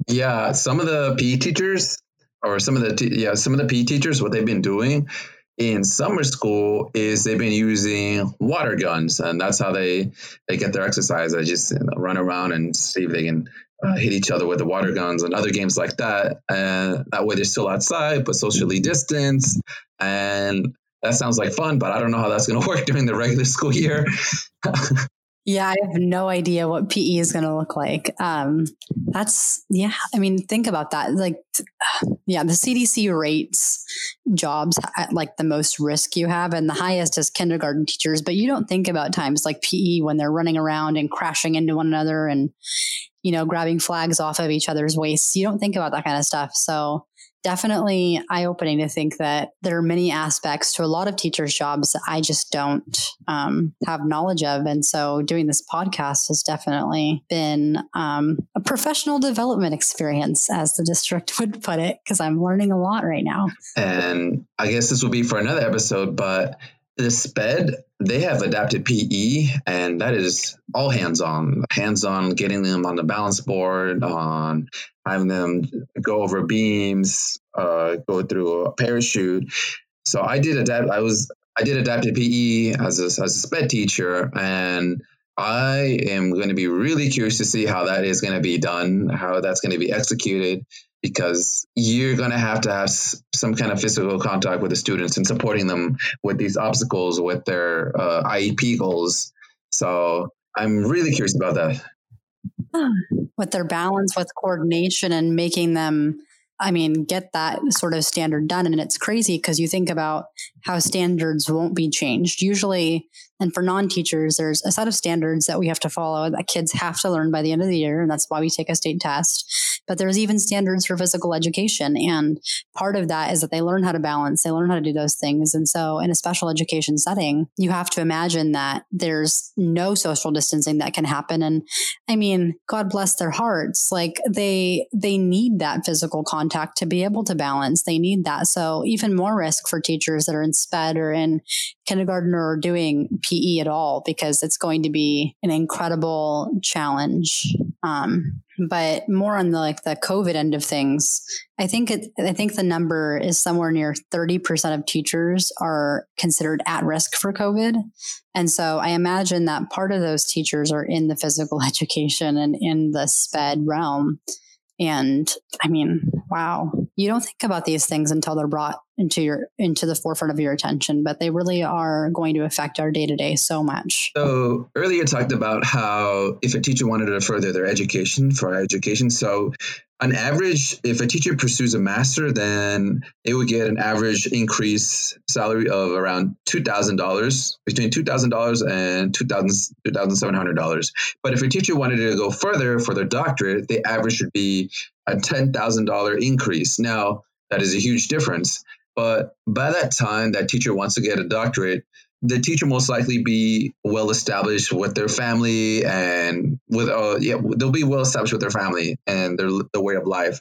Yeah, some of the PE teachers or some of the yeah some of the PE teachers what they've been doing in summer school is they've been using water guns, and that's how they they get their exercise. They just you know, run around and see if they can uh, hit each other with the water guns and other games like that. And that way they're still outside, but socially distanced. And that sounds like fun, but I don't know how that's going to work during the regular school year. Yeah, I have no idea what PE is going to look like. Um, that's, yeah, I mean, think about that. Like, yeah, the CDC rates jobs at like the most risk you have, and the highest is kindergarten teachers. But you don't think about times like PE when they're running around and crashing into one another and, you know, grabbing flags off of each other's waists. You don't think about that kind of stuff. So, definitely eye opening to think that there are many aspects to a lot of teachers' jobs that I just don't um, have knowledge of. And so doing this podcast has definitely been um, a professional development experience, as the district would put it, because I'm learning a lot right now. And I guess this will be for another episode, but the SPED, they have adapted PE, and that is all hands on, hands on getting them on the balance board, on having them go over beams, uh, go through a parachute. So I did adapt. I was I did adapted PE as a, as a SPED teacher, and I am going to be really curious to see how that is going to be done, how that's going to be executed, because you're going to have to have some kind of physical contact with the students and supporting them with these obstacles with their uh, IEP goals. So I'm really curious about that. With their balance, with coordination, and making them I mean, get that sort of standard done. And it's crazy because you think about how standards won't be changed. Usually, and for non teachers, there's a set of standards that we have to follow that kids have to learn by the end of the year. And that's why we take a state test. But there's even standards for physical education. And part of that is that they learn how to balance, they learn how to do those things. And so, in a special education setting, you have to imagine that there's no social distancing that can happen. And I mean, God bless their hearts. Like they, they need that physical contact to be able to balance. They need that. So, even more risk for teachers that are in SPED or in kindergarten or doing PE at all because it's going to be an incredible challenge. Um, but more on the like the COVID end of things, I think it, I think the number is somewhere near 30% of teachers are considered at risk for COVID. And so I imagine that part of those teachers are in the physical education and in the SPED realm. And I mean, wow, you don't think about these things until they're brought into your into the forefront of your attention, but they really are going to affect our day to day so much. So earlier talked about how if a teacher wanted to further their education for our education, so on average, if a teacher pursues a master, then it would get an average increase salary of around two thousand dollars, between two thousand dollars and two thousand two thousand seven hundred dollars. But if a teacher wanted to go further for their doctorate, the average would be a ten thousand dollar increase. Now that is a huge difference. But by that time, that teacher wants to get a doctorate, the teacher most likely be well established with their family and with uh yeah they'll be well established with their family and their the way of life.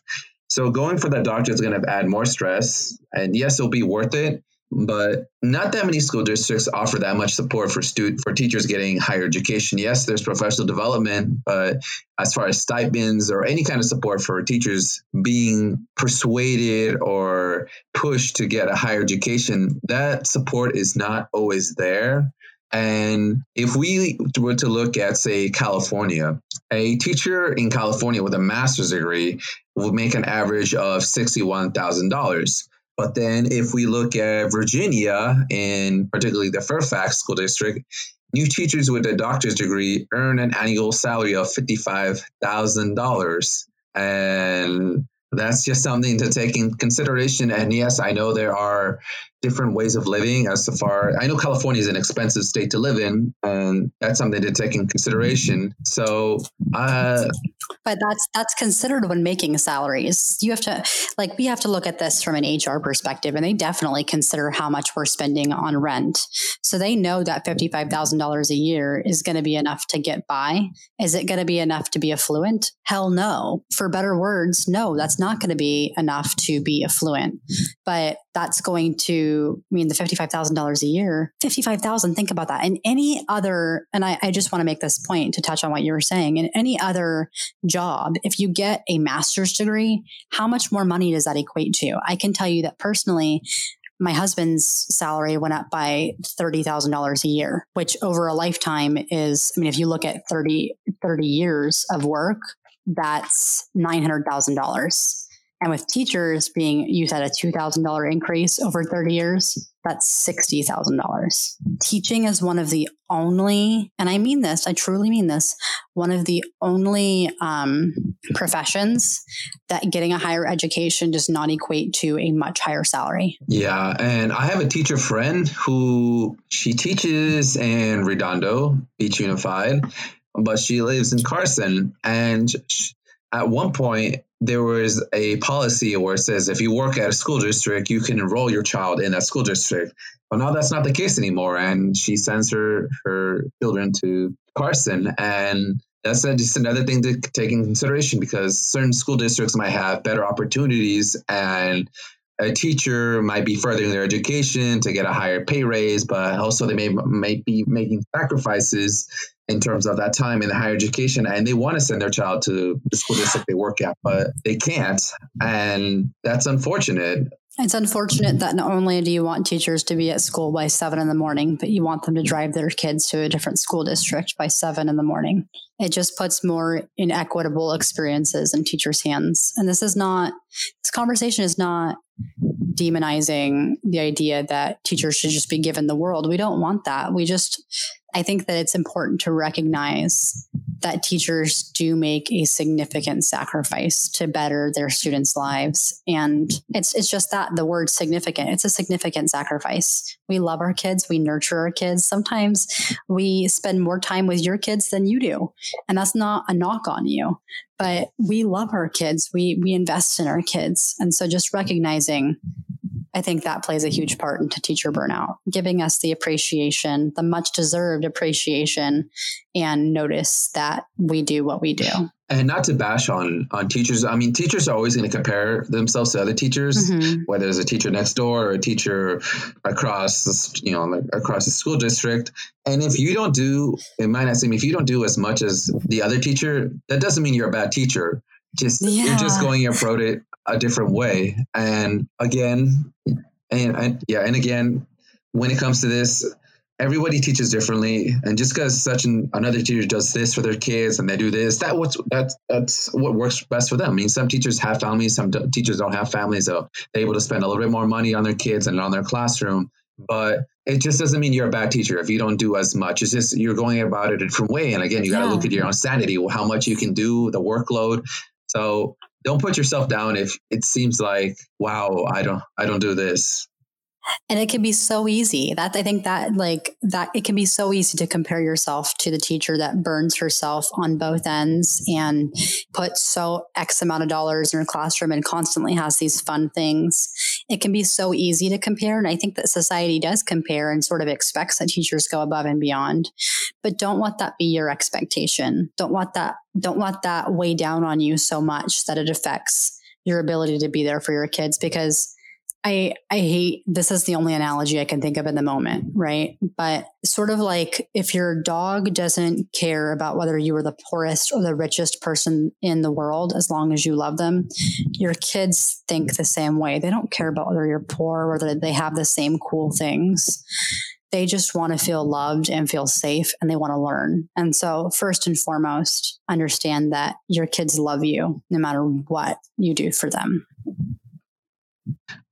So going for that doctor is going to add more stress and yes it'll be worth it but not that many school districts offer that much support for student for teachers getting higher education. Yes, there's professional development, but as far as stipends or any kind of support for teachers being persuaded or pushed to get a higher education, that support is not always there. And if we were to look at, say, California, a teacher in California with a master's degree would make an average of $61,000. But then if we look at Virginia and particularly the Fairfax School District, new teachers with a doctor's degree earn an annual salary of $55,000. And that's just something to take in consideration. And yes, I know there are different ways of living as far I know California is an expensive state to live in, and that's something to take in consideration. So, uh, but that's that's considered when making salaries. You have to like we have to look at this from an HR perspective, and they definitely consider how much we're spending on rent. So they know that fifty five thousand dollars a year is going to be enough to get by. Is it going to be enough to be affluent? Hell no. For better words, no, that's not going to be enough to be affluent. But that's going to I mean the $55,000 a year. 55,000, think about that. And any other, and I, I just want to make this point to touch on what you were saying, in any other job, if you get a master's degree, how much more money does that equate to? I can tell you that personally, my husband's salary went up by $30,000 a year, which over a lifetime is, I mean, if you look at 30, 30 years of work, that's $900,000. And with teachers being, you said a $2,000 increase over 30 years, that's $60,000. Teaching is one of the only, and I mean this, I truly mean this, one of the only um, professions that getting a higher education does not equate to a much higher salary. Yeah. And I have a teacher friend who she teaches in Redondo Beach Unified, but she lives in Carson. And at one point, there was a policy where it says if you work at a school district, you can enroll your child in that school district. But now that's not the case anymore. And she sends her, her children to Carson. And that's just another thing to take in consideration because certain school districts might have better opportunities and a teacher might be furthering their education to get a higher pay raise, but also they may, may be making sacrifices in terms of that time in higher education and they want to send their child to the school district they work at but they can't and that's unfortunate it's unfortunate that not only do you want teachers to be at school by seven in the morning, but you want them to drive their kids to a different school district by seven in the morning. It just puts more inequitable experiences in teachers' hands. And this is not, this conversation is not demonizing the idea that teachers should just be given the world. We don't want that. We just, I think that it's important to recognize that teachers do make a significant sacrifice to better their students' lives. And it's it's just that the word significant. It's a significant sacrifice. We love our kids, we nurture our kids. Sometimes we spend more time with your kids than you do. And that's not a knock on you. But we love our kids. We we invest in our kids. And so just recognizing I think that plays a huge part into teacher burnout, giving us the appreciation, the much deserved appreciation, and notice that we do what we do. And not to bash on on teachers. I mean, teachers are always going to compare themselves to other teachers, mm-hmm. whether it's a teacher next door or a teacher across, you know, across the school district. And if you don't do, it might not seem if you don't do as much as the other teacher, that doesn't mean you're a bad teacher. Just yeah. you're just going it a different way. And again, and, and yeah, and again, when it comes to this, everybody teaches differently. And just because such an, another teacher does this for their kids and they do this that what's that's that's what works best for them. I mean some teachers have families some d- teachers don't have families so they're able to spend a little bit more money on their kids and on their classroom. But it just doesn't mean you're a bad teacher if you don't do as much. It's just you're going about it a different way. And again you got to yeah. look at your own sanity how much you can do the workload. So don't put yourself down if it seems like wow i don't i don't do this. And it can be so easy. That i think that like that it can be so easy to compare yourself to the teacher that burns herself on both ends and puts so x amount of dollars in her classroom and constantly has these fun things it can be so easy to compare and i think that society does compare and sort of expects that teachers go above and beyond. But don't let that be your expectation. Don't let that don't let that weigh down on you so much that it affects your ability to be there for your kids because I I hate this is the only analogy I can think of in the moment, right? But sort of like if your dog doesn't care about whether you are the poorest or the richest person in the world as long as you love them, your kids think the same way. They don't care about whether you're poor or whether they have the same cool things. They just want to feel loved and feel safe and they want to learn. And so, first and foremost, understand that your kids love you no matter what you do for them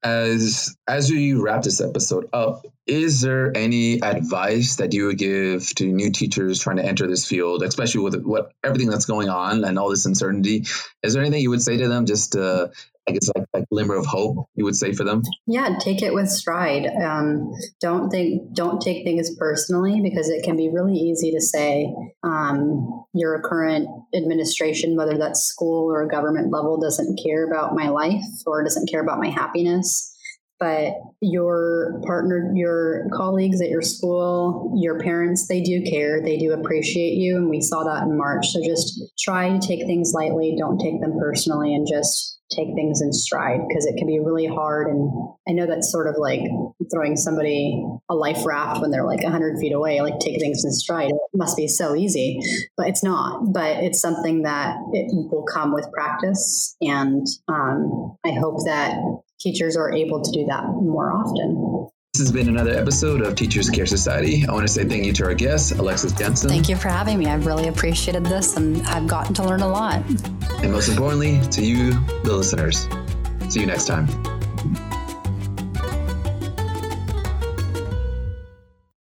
as as we wrap this episode up is there any advice that you would give to new teachers trying to enter this field especially with what everything that's going on and all this uncertainty? Is there anything you would say to them just to I guess like a glimmer of hope you would say for them? Yeah, take it with stride. Um, don't think, don't take things personally because it can be really easy to say um, your current administration, whether that's school or government level, doesn't care about my life or doesn't care about my happiness but your partner, your colleagues at your school, your parents, they do care. They do appreciate you. And we saw that in March. So just try to take things lightly. Don't take them personally and just take things in stride because it can be really hard. And I know that's sort of like throwing somebody a life raft when they're like 100 feet away, like take things in stride. It must be so easy, but it's not. But it's something that it will come with practice. And um, I hope that teachers are able to do that more often. This has been another episode of Teachers Care Society. I want to say thank you to our guest, Alexis Jensen. Thank you for having me. I've really appreciated this and I've gotten to learn a lot. And most importantly, to you, the listeners. See you next time.